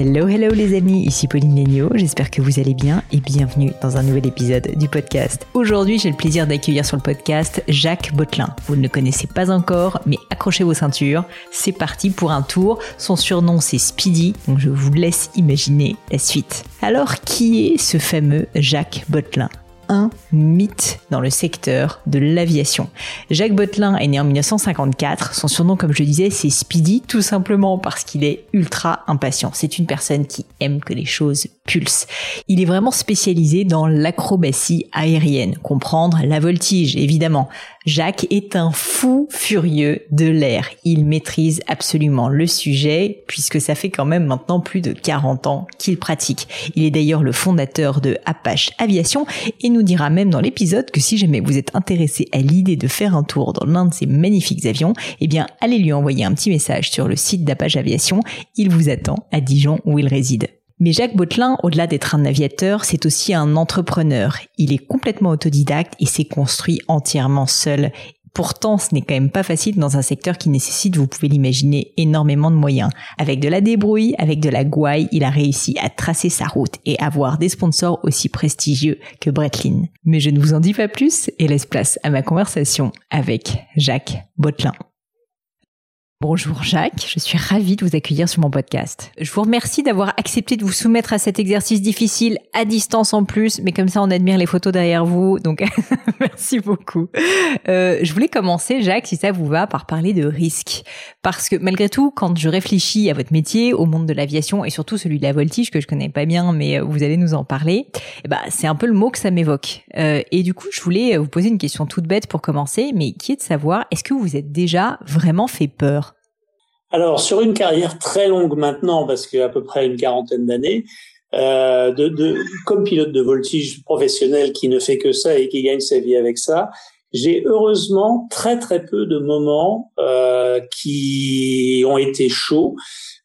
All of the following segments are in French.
Hello, hello les amis, ici Pauline Léniaud, j'espère que vous allez bien et bienvenue dans un nouvel épisode du podcast. Aujourd'hui, j'ai le plaisir d'accueillir sur le podcast Jacques Botelin. Vous ne le connaissez pas encore, mais accrochez vos ceintures, c'est parti pour un tour. Son surnom c'est Speedy, donc je vous laisse imaginer la suite. Alors, qui est ce fameux Jacques Botelin un mythe dans le secteur de l'aviation. Jacques Botelin est né en 1954. Son surnom, comme je disais, c'est Speedy, tout simplement parce qu'il est ultra impatient. C'est une personne qui aime que les choses pulsent. Il est vraiment spécialisé dans l'acrobatie aérienne, comprendre la voltige, évidemment. Jacques est un fou furieux de l'air. Il maîtrise absolument le sujet puisque ça fait quand même maintenant plus de 40 ans qu'il pratique. Il est d'ailleurs le fondateur de Apache Aviation et nous dira même dans l'épisode que si jamais vous êtes intéressé à l'idée de faire un tour dans l'un de ces magnifiques avions, eh bien allez lui envoyer un petit message sur le site d'Apache Aviation. Il vous attend à Dijon où il réside. Mais Jacques Botelin, au-delà d'être un aviateur, c'est aussi un entrepreneur. Il est complètement autodidacte et s'est construit entièrement seul. Pourtant, ce n'est quand même pas facile dans un secteur qui nécessite, vous pouvez l'imaginer, énormément de moyens. Avec de la débrouille, avec de la gouaille, il a réussi à tracer sa route et avoir des sponsors aussi prestigieux que Bretlin. Mais je ne vous en dis pas plus et laisse place à ma conversation avec Jacques Botelin. Bonjour Jacques, je suis ravie de vous accueillir sur mon podcast. Je vous remercie d'avoir accepté de vous soumettre à cet exercice difficile à distance en plus, mais comme ça on admire les photos derrière vous, donc merci beaucoup. Euh, je voulais commencer Jacques, si ça vous va, par parler de risque. Parce que malgré tout, quand je réfléchis à votre métier, au monde de l'aviation et surtout celui de la voltige que je connais pas bien, mais euh, vous allez nous en parler, eh ben, c'est un peu le mot que ça m'évoque. Euh, et du coup, je voulais vous poser une question toute bête pour commencer, mais qui est de savoir, est-ce que vous êtes déjà vraiment fait peur? Alors, sur une carrière très longue maintenant, parce qu'à peu près une quarantaine d'années, euh, de, comme pilote de voltige professionnel qui ne fait que ça et qui gagne sa vie avec ça, j'ai heureusement très très peu de moments euh, qui ont été chauds.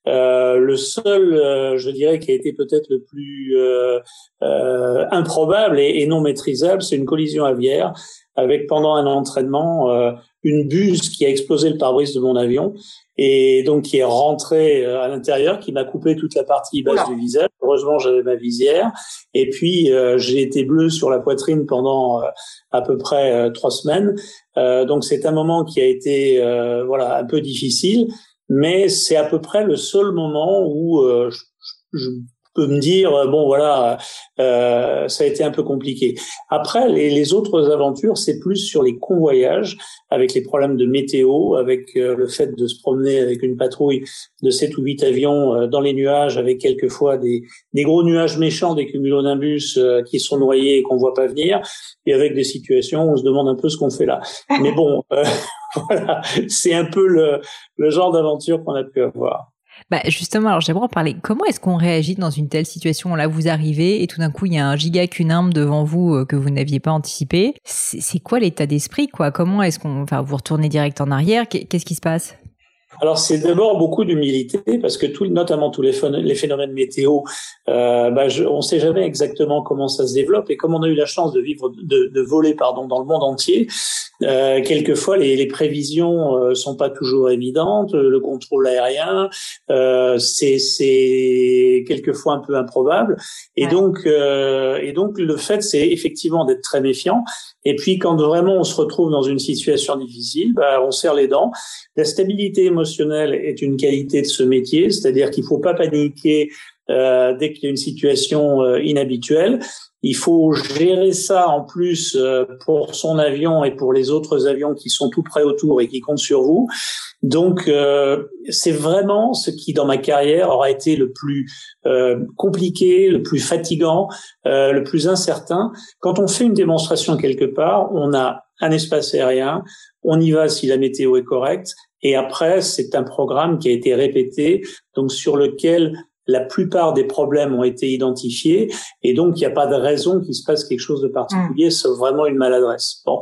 Euh, le seul, euh, je dirais, qui a été peut-être le plus euh, euh, improbable et, non maîtrisable, c'est une collision aviaire avec pendant un entraînement une buse qui a explosé le pare-brise de mon avion et donc qui est rentré euh, à l'intérieur, qui m'a coupé toute la partie basse du visage. Heureusement, j'avais ma visière. Et puis, euh, j'ai été bleu sur la poitrine pendant euh, à peu près trois semaines. donc, c'est un moment qui a été voilà un peu difficile, mais c'est à peu près le seul moment où je, je peut me dire euh, bon voilà euh, ça a été un peu compliqué. Après les, autres aventures c'est plus sur les convoyages avec les problèmes de météo, avec euh, le fait de se promener avec une patrouille de 7 ou 8 avions euh, dans les nuages avec quelquefois des, gros nuages méchants des cumulonimbus qui sont noyés et qu'on voit pas venir et avec des situations où on se demande un peu ce qu'on fait là. Mais bon voilà c'est un peu le genre d'aventure qu'on a pu avoir. Bah justement, alors j'aimerais en parler. Comment est-ce qu'on réagit dans une telle situation? Là, vous arrivez et tout d'un coup, il y a un giga cunimbe devant vous euh, que vous n'aviez pas anticipé. C'est quoi l'état d'esprit, quoi? Comment est-ce qu'on, enfin, vous retournez direct en arrière? Qu'est-ce qui se passe? Alors c'est d'abord beaucoup d'humilité parce que tout, notamment tous les, les phénomènes météo, euh, bah, on ne sait jamais exactement comment ça se développe et comme on a eu la chance de vivre, de, de voler pardon dans le monde entier, Euh, quelquefois, les, les prévisions euh, sont pas toujours évidentes. Le contrôle aérien, euh, c'est quelquefois un peu improbable. Et donc, euh, et donc, le fait, c'est effectivement d'être très méfiant. Et puis, quand vraiment on se retrouve dans une situation difficile, bah, on serre les dents. La stabilité émotionnelle est une qualité de ce métier, c'est-à-dire qu'il faut pas paniquer euh, dès qu'il y a une situation euh, inhabituelle. Il faut gérer ça en plus euh, pour son avion et pour les autres avions qui sont tout près autour et qui comptent sur vous. Donc, c'est vraiment ce qui, dans ma carrière, aura été le plus compliqué, le plus fatigant, le plus incertain. Quand on fait une démonstration quelque part, on a un espace aérien, on y va si la météo est correcte, et après, c'est un programme qui a été répété, donc sur lequel la plupart des problèmes ont été identifiés et donc il n'y a pas de raison qu'il se passe quelque chose de particulier, mm. sauf vraiment une maladresse. Bon.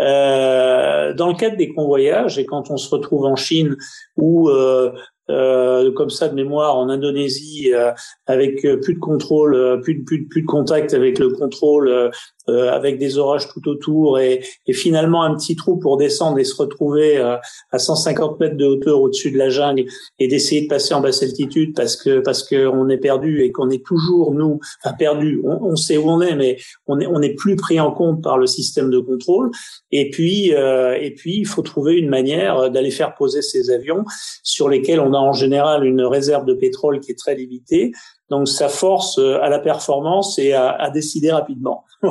Euh, dans le cadre des convoyages et quand on se retrouve en Chine ou euh, euh, comme ça de mémoire en Indonésie euh, avec euh, plus de contrôle, plus de, plus, plus de contact avec le contrôle, avec des orages tout autour et, et, finalement un petit trou pour descendre et se retrouver à 150 mètres de hauteur au-dessus de la jungle et d'essayer de passer en basse altitude parce que parce que on est perdu et qu'on est toujours nous, enfin perdu, on, on, sait où on est mais on est on est plus pris en compte par le système de contrôle et puis et puis il faut trouver une manière d'aller faire poser ces avions sur lesquels on a en général une réserve de pétrole qui est très limitée. Donc ça force euh, à la performance et à, décider rapidement.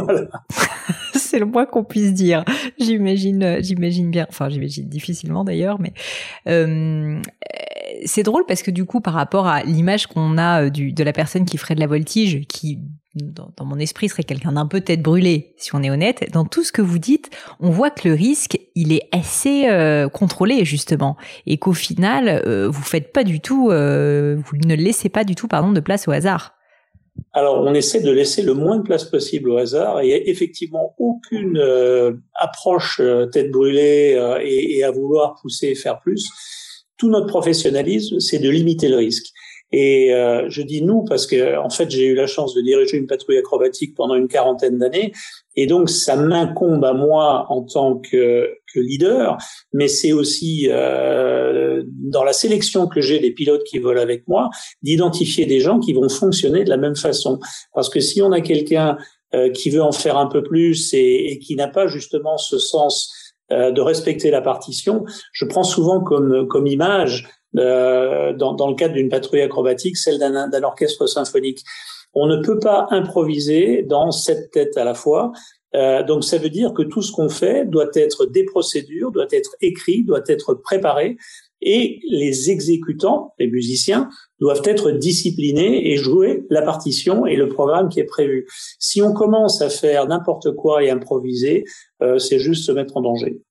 c'est le moins qu'on puisse dire. J'imagine, euh, j'imagine bien. Enfin, j'imagine difficilement d'ailleurs, mais euh, c'est drôle parce que du coup, par rapport à l'image qu'on a du, de la personne qui ferait de la voltige, qui dans, mon esprit serait quelqu'un d'un peu tête brûlée, si on est honnête. Dans tout ce que vous dites, on voit que le risque, il est assez euh, contrôlé justement, et qu'au final, euh, vous faites pas du tout, euh, vous ne laissez pas du tout, pardon, de place au hasard. Alors, on essaie de laisser le moins de place possible au hasard. Il n'y a effectivement aucune euh, approche tête brûlée et, et, à vouloir pousser et faire plus. Tout notre professionnalisme, c'est de limiter le risque. Et euh, je dis nous parce que en fait j'ai eu la chance de diriger une patrouille acrobatique pendant une quarantaine d'années, et donc ça m'incombe à moi en tant que, que leader, mais c'est aussi euh, dans la sélection que j'ai des pilotes qui volent avec moi d'identifier des gens qui vont fonctionner de la même façon. Parce que si on a quelqu'un euh, qui veut en faire un peu plus et, et qui n'a pas justement ce sens euh, de respecter la partition, je prends souvent comme comme image euh, dans, dans, le cadre d'une patrouille acrobatique, celle d'un orchestre symphonique. On ne peut pas improviser dans sept têtes à la fois. Euh, donc ça veut dire que tout ce qu'on fait doit être des procédures, doit être écrit, doit être préparé, et les exécutants, les musiciens, doivent être disciplinés et jouer la partition et le programme qui est prévu. Si on commence à faire n'importe quoi et improviser, euh, c'est juste se mettre en danger.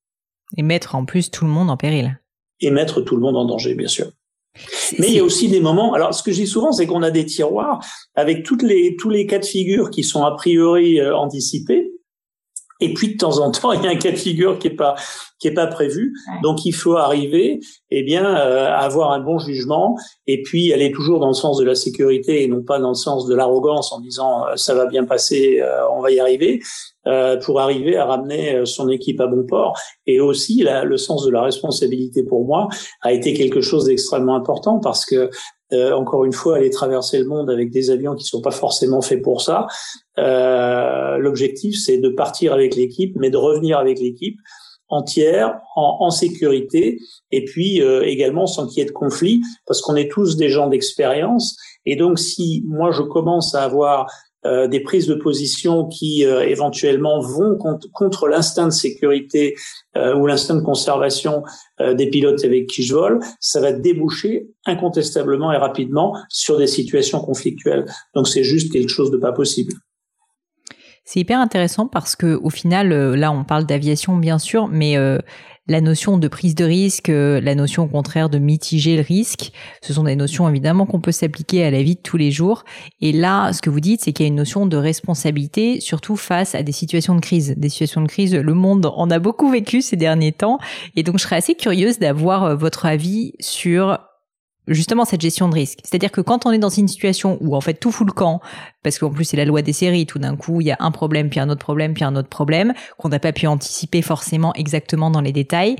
Et mettre en plus tout le monde en péril et mettre tout le monde en danger, bien sûr. Mais il y a aussi des moments. Alors, ce que je dis souvent, c'est qu'on a des tiroirs avec toutes les tous les cas de figure qui sont a priori euh, anticipés. Et puis de temps en temps, il y a un cas de figure qui est pas qui est pas prévu. Donc il faut arriver, eh bien, euh, à avoir un bon jugement et puis aller toujours dans le sens de la sécurité et non pas dans le sens de l'arrogance en disant euh, ça va bien passer, on va y arriver. Euh, pour arriver à ramener euh, son équipe à bon port. Et aussi, le sens de la responsabilité pour moi a été quelque chose d'extrêmement important parce que euh, encore une fois, aller traverser le monde avec des avions qui sont pas forcément faits pour ça. Euh, L'objectif, c'est de partir avec l'équipe, mais de revenir avec l'équipe entière, en, en, sécurité, et puis euh, également sans qu'il y ait de conflit, parce qu'on est tous des gens d'expérience. Et donc, si moi je commence à avoir euh, des prises de position qui euh, éventuellement vont contre, l'instinct de sécurité euh, ou l'instinct de conservation des pilotes avec qui je vole, ça va déboucher incontestablement et rapidement sur des situations conflictuelles. Donc c'est juste quelque chose de pas possible. C'est hyper intéressant parce que au final, là, on parle d'aviation bien sûr, mais la notion de prise de risque, euh, la notion au contraire de mitiger le risque, ce sont des notions évidemment qu'on peut s'appliquer à la vie de tous les jours. Et là, ce que vous dites, c'est qu'il y a une notion de responsabilité, surtout face à des situations de crise. Des situations de crise, le monde en a beaucoup vécu ces derniers temps. Et donc, je serais assez curieuse d'avoir euh, votre avis sur justement cette gestion de risque. C'est-à-dire que quand on est dans une situation où en fait tout fout le camp, parce qu'en plus c'est la loi des séries, tout d'un coup il y a un problème, puis un autre problème, puis un autre problème, qu'on n'a pas pu anticiper forcément exactement dans les détails.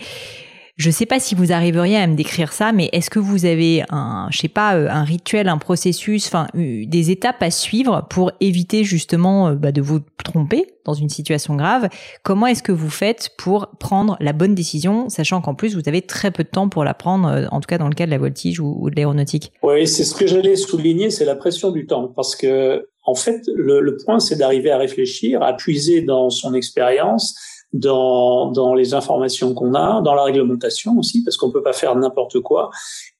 Je sais pas si vous arriveriez à me décrire ça, mais est-ce que vous avez un, je sais pas, euh, un rituel, un processus, enfin des étapes à suivre pour éviter justement euh, bah, de vous tromper dans une situation grave? Comment est-ce que vous faites pour prendre la bonne décision, sachant qu'en plus vous avez très peu de temps pour la prendre, euh, en tout cas dans le cas de la voltige ou, de l'aéronautique? Oui, c'est ce que j'allais souligner, c'est la pression du temps, parce que en fait, le point, c'est d'arriver à réfléchir, à puiser dans son expérience dans, dans les informations qu'on a, dans la réglementation aussi, parce qu'on peut pas faire n'importe quoi,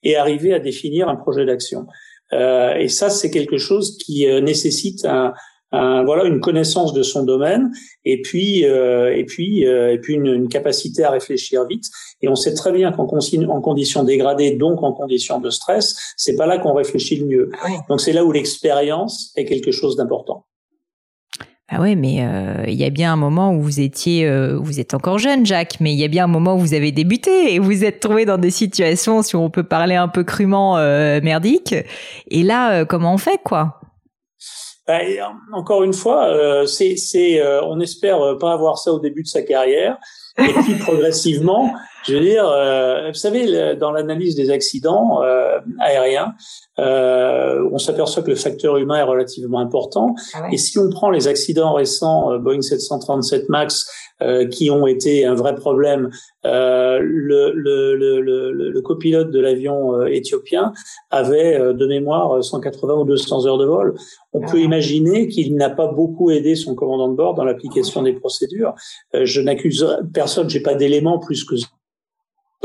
et arriver à définir un projet d'action. Euh, et ça, c'est quelque chose qui euh, nécessite un, un, voilà une connaissance de son domaine et puis euh, et puis euh, et puis une, une, capacité à réfléchir vite. Et on sait très bien qu'en en conditions dégradées donc en conditions de stress c'est pas là qu'on réfléchit le mieux. Donc c'est là où l'expérience est quelque chose d'important ah ouais, mais euh, il y a bien un moment où vous étiez, euh, vous êtes encore jeune, Jacques, mais il y a bien un moment où vous avez débuté et vous êtes trouvé dans des situations, si on peut parler un peu crûment, euh, merdiques. Et là, comment on fait, quoi? Bah, Encore une fois, c'est, on espère pas avoir ça au début de sa carrière, et puis progressivement, je veux dire, vous savez, dans l'analyse des accidents aériens, euh, on s'aperçoit que le facteur humain est relativement important. Ah Et si on prend les accidents récents euh, Boeing 737 Max euh, qui ont été un vrai problème, euh, le, le, le, le, copilote de l'avion euh, éthiopien avait de mémoire 180 ou 200 heures de vol. On peut ah imaginer qu'il n'a pas beaucoup aidé son commandant de bord dans l'application des procédures. je n'accuse personne, j'ai pas d'éléments plus que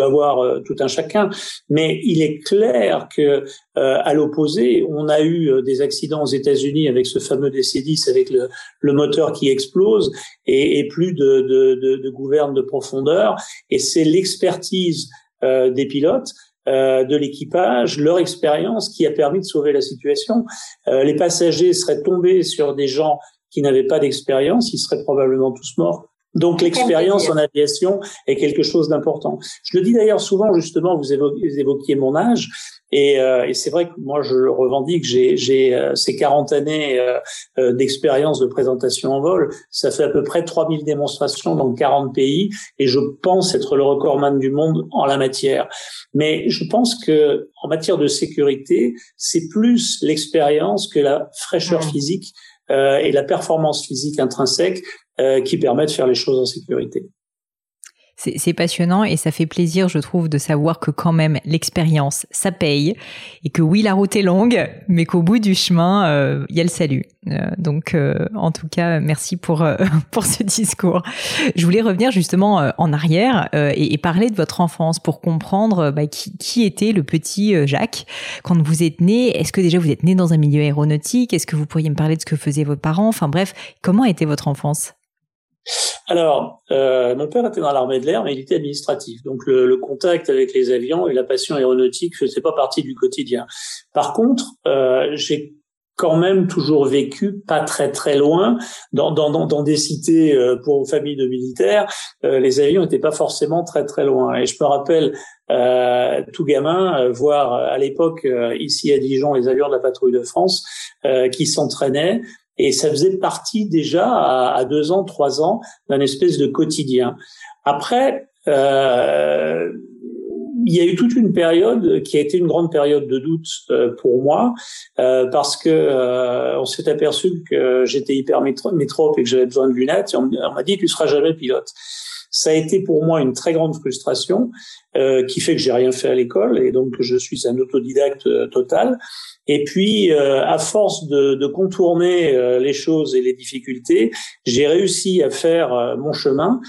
avoir euh, tout un chacun, mais il est clair que euh, à l'opposé, on a eu euh, des accidents aux États-Unis avec ce fameux DC-10 avec le, le, moteur qui explose et, et plus de, de, de, de, gouverne de profondeur, et c'est l'expertise des pilotes. de l'équipage, leur expérience qui a permis de sauver la situation. les passagers seraient tombés sur des gens qui n'avaient pas d'expérience, ils seraient probablement tous morts. Donc l'expérience en aviation est quelque chose d'important. Je le dis d'ailleurs souvent, justement, vous évoquiez, mon âge, et, euh, et c'est vrai que moi je le revendique, j'ai euh, ces 40 années euh, euh, d'expérience de présentation en vol, ça fait à peu près 3000 démonstrations dans 40 pays, et je pense être le recordman du monde en la matière. Mais je pense que en matière de sécurité, c'est plus l'expérience que la fraîcheur physique et la performance physique intrinsèque euh, qui permet de faire les choses en sécurité. C'est passionnant et ça fait plaisir, je trouve, de savoir que quand même l'expérience, ça paye et que oui, la route est longue, mais qu'au bout du chemin, euh, il y a le salut. Euh, donc, euh, en tout cas, merci pour pour ce discours. Je voulais revenir justement en arrière et, et, parler de votre enfance pour comprendre bah, qui, qui, était le petit Jacques quand vous êtes né. Est-ce que déjà vous êtes né dans un milieu aéronautique? Est-ce que vous pourriez me parler de ce que faisaient vos parents? Enfin bref, comment était votre enfance? Alors, euh, mon père était dans l'armée de l'air, mais il était administratif. Donc, le, le, contact avec les avions et la passion aéronautique faisait pas partie du quotidien. Par contre, euh, j'ai quand même toujours vécu pas très très loin dans, dans, dans, des cités euh, pour familles de militaires. Euh, les avions n'étaient pas forcément très très loin. Et je me rappelle euh, tout gamin voir à l'époque ici à Dijon les avions de la patrouille de France qui s'entraînaient et ça faisait partie déjà à, deux ans, trois ans d'un espèce de quotidien. Après, euh, il y a eu toute une période qui a été une grande période de doute euh, pour moi euh, parce que euh, on s'est aperçu que j'étais hyper métrope et que j'avais besoin de lunettes et on, m'a dit tu seras jamais pilote. Ça a été pour moi une très grande frustration euh, qui fait que j'ai rien fait à l'école et donc je suis un autodidacte total. Et puis, euh, à force de, de contourner euh, les choses et les difficultés, j'ai réussi à faire euh, mon chemin.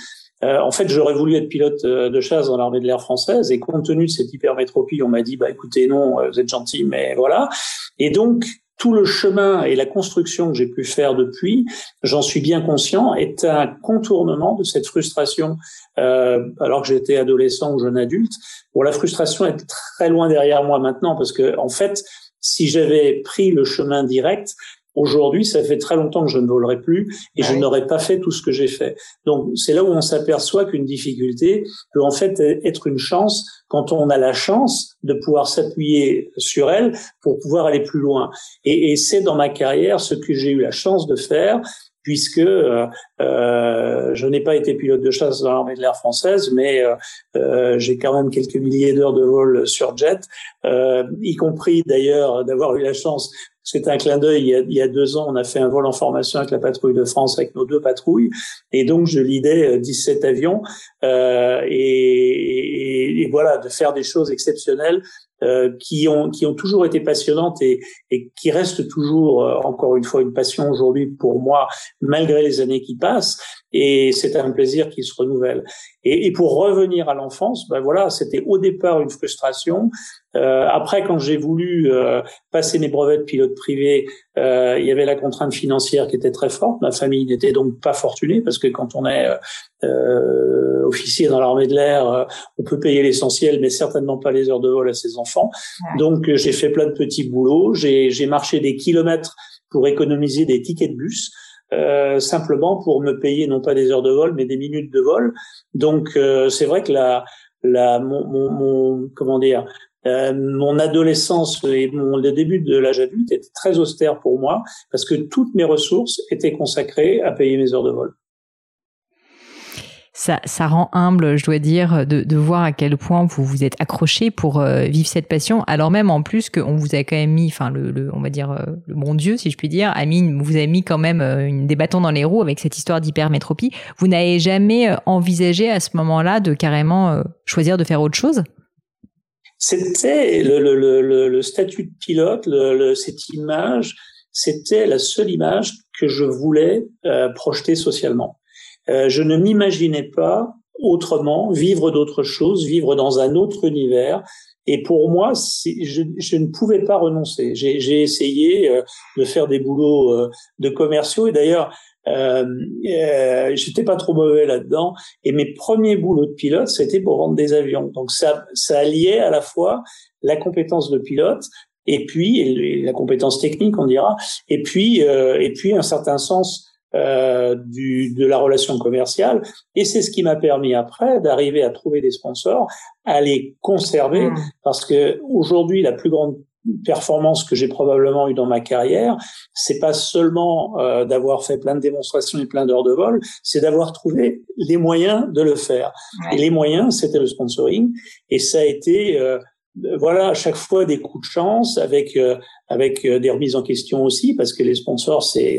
en fait, j'aurais voulu être pilote de chasse dans l'armée de l'air française, et compte tenu de cette hypermétropie, on m'a dit bah écoutez non, vous êtes gentil, mais voilà. Et donc tout le chemin et la construction que j'ai pu faire depuis, j'en suis bien conscient, est un contournement de cette frustration. Euh, alors que j'étais adolescent ou jeune adulte, bon, la frustration est très loin derrière moi maintenant parce que en fait, si j'avais pris le chemin direct, Aujourd'hui, ça fait très longtemps que je ne volerai plus et je n'aurais pas fait tout ce que j'ai fait. Donc, c'est là où on s'aperçoit qu'une difficulté peut en fait être une chance quand on a la chance de pouvoir s'appuyer sur elle pour pouvoir aller plus loin. Et, et c'est dans ma carrière ce que j'ai eu la chance de faire puisque euh, euh, je n'ai pas été pilote de chasse dans l'armée de l'air française, mais euh, euh j'ai quand même quelques milliers d'heures de vol sur jet, euh, y compris d'ailleurs d'avoir eu la chance c'était un clin d'œil. Il, y a deux ans, on a fait un vol en formation avec la patrouille de France, avec nos deux patrouilles. Et donc, je lidais 17 avions. Euh, et, et, voilà, de faire des choses exceptionnelles euh, qui ont qui ont toujours été passionnantes et, et qui restent toujours euh, encore une fois une passion aujourd'hui pour moi malgré les années qui passent et c'est un plaisir qui se renouvelle. Et, et pour revenir à l'enfance ben voilà c'était au départ une frustration. Euh, après quand j'ai voulu euh, passer mes brevets de pilote privé euh, il y avait la contrainte financière qui était très forte. Ma famille n'était donc pas fortunée parce que quand on est officier dans l'armée de l'air on peut payer l'essentiel mais certainement pas les heures de vol à ses enfants. Donc euh, j'ai fait plein de petits boulots, j'ai marché des kilomètres pour économiser des tickets de bus. Euh, simplement pour me payer non pas des heures de vol mais des minutes de vol. Donc euh, c'est vrai que la, la mon, mon, comment dire mon adolescence et mon le début de l'âge adulte était très austère pour moi parce que toutes mes ressources étaient consacrées à payer mes heures de vol ça, ça rend humble, je dois dire, de, de voir à quel point vous vous êtes accroché pour euh, vivre cette passion, alors même en plus qu'on vous a quand même mis, enfin le, le, on va dire euh, le bon Dieu, si je puis dire, a vous avez mis quand même euh, des bâtons dans les roues avec cette histoire d'hypermétropie. Vous n'avez jamais envisagé à ce moment-là de carrément choisir de faire autre chose? C'était le, le, le, statut de pilote, cette image, c'était la seule image que je voulais projeter socialement. Euh, je ne m'imaginais pas autrement vivre d'autres choses, vivre dans un autre univers. Et pour moi, je, ne pouvais pas renoncer. J'ai essayé euh, de faire des boulots euh, de commerciaux. Et d'ailleurs, euh, euh, j'étais pas trop mauvais là-dedans. Et mes premiers boulots de pilote, c'était pour vendre des avions. Donc ça, ça alliait à la fois la compétence de pilote et puis la compétence technique, on dira, et puis et puis un certain sens euh, du, de la relation commerciale. Et c'est ce qui m'a permis après d'arriver à trouver des sponsors, à les conserver, mmh. parce que aujourd'hui, la plus grande performance que j'ai probablement eu dans ma carrière, c'est pas seulement euh, d'avoir fait plein de démonstrations et plein d'heures de vol, c'est d'avoir trouvé les moyens de le faire. Et les moyens, c'était le sponsoring, et ça a été euh, voilà à chaque fois des coups de chance avec euh, avec des remises en question aussi parce que les sponsors c'est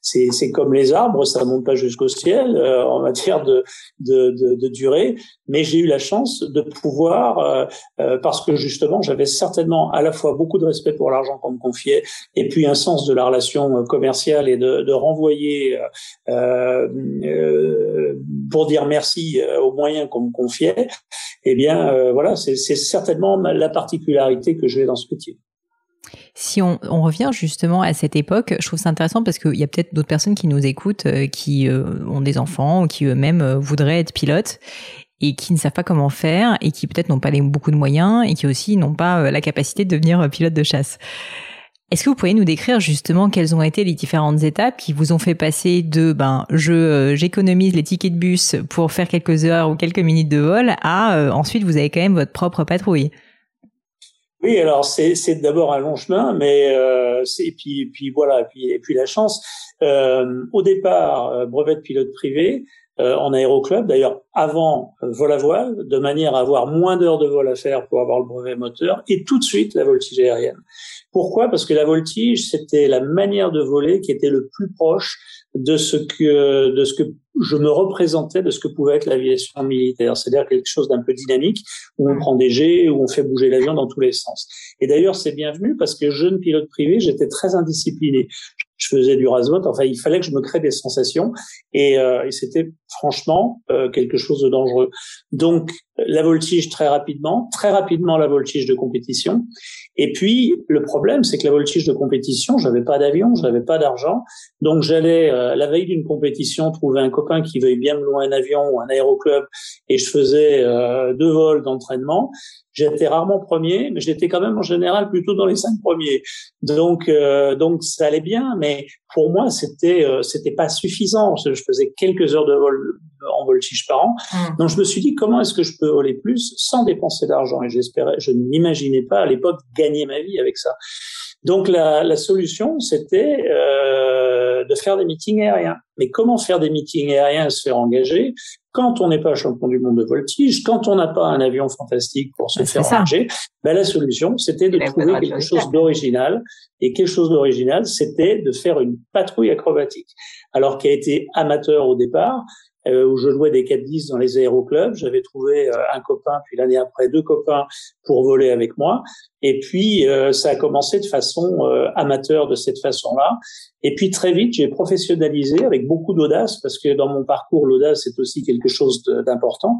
c'est comme les arbres, ça monte pas jusqu'au ciel euh, en matière de, de, de, de durée. Mais j'ai eu la chance de pouvoir, euh, euh, parce que justement, j'avais certainement à la fois beaucoup de respect pour l'argent qu'on me confiait, et puis un sens de la relation commerciale et de, de renvoyer pour dire merci aux moyens qu'on me confiait. Eh bien, voilà, c'est certainement la particularité que j'ai dans ce métier. Si on, revient justement à cette époque, je trouve ça intéressant parce qu'il y a peut-être d'autres personnes qui nous écoutent, euh, qui euh, ont des enfants, ou qui eux-mêmes euh, voudraient être pilotes et qui ne savent pas comment faire et qui peut-être n'ont pas beaucoup de moyens et qui aussi n'ont pas la capacité de devenir pilote de chasse. Est-ce que vous pourriez nous décrire justement quelles ont été les différentes étapes qui vous ont fait passer de ben je j'économise les tickets de bus pour faire quelques heures ou quelques minutes de vol à ensuite vous avez quand même votre propre patrouille? Oui, alors c'est d'abord un long chemin, mais euh, et puis voilà, et puis la chance. Euh, au départ, euh, brevet de pilote privé en aéroclub, d'ailleurs avant vol à voile, de manière à avoir moins d'heures de vol à faire pour avoir le brevet moteur, et tout de suite la voltige aérienne. Pourquoi? Parce que la voltige, c'était la manière de voler qui était le plus proche de ce que de ce que je me représentais de ce que pouvait être l'aviation militaire, c'est-à-dire quelque chose d'un peu dynamique où on prend des jets, où on fait bouger l'avion dans tous les sens. Et d'ailleurs, c'est bienvenu parce que jeune pilote privé, j'étais très indiscipliné. Je faisais du rasement, enfin, il fallait que je me crée des sensations. Et, euh, et c'était franchement euh, quelque chose de dangereux. Donc, la voltige très rapidement, très rapidement la voltige de compétition. Et puis, le problème, c'est que la voltige de compétition, j'avais pas d'avion, j'avais pas d'argent, donc j'allais euh, la veille d'une compétition trouver un copain qui veuille bien me louer un avion ou un aéroclub, et je faisais euh, deux vols d'entraînement. J'étais rarement premier, mais j'étais quand même en général plutôt dans les cinq premiers. Donc, euh, donc ça allait bien, mais pour moi, c'était euh, c'était pas suffisant. Je faisais quelques heures de vol en voltige par an. Mmh. Donc, je me suis dit comment est-ce que je peux voler plus sans dépenser d'argent? Et j'espérais, je n'imaginais pas à l'époque gagner ma vie avec ça. Donc la, la solution, c'était euh, de faire des meetings aériens. Mais comment faire des meetings aériens et se faire engager quand on n'est pas champion du monde de voltige, quand on n'a pas un avion fantastique pour se faire engager? Ben La solution, c'était de trouver quelque chose d'original. Et quelque chose d'original, c'était de faire une patrouille acrobatique. Alors qui a été amateur au départ, où je jouais des 4-10 dans les aéroclubs. J'avais trouvé euh, un copain, puis l'année après deux copains pour voler avec moi. Et puis euh, ça a commencé de façon amateur de cette façon-là. Et puis très vite, j'ai professionnalisé avec beaucoup d'audace, parce que dans mon parcours, l'audace est aussi quelque chose d'important.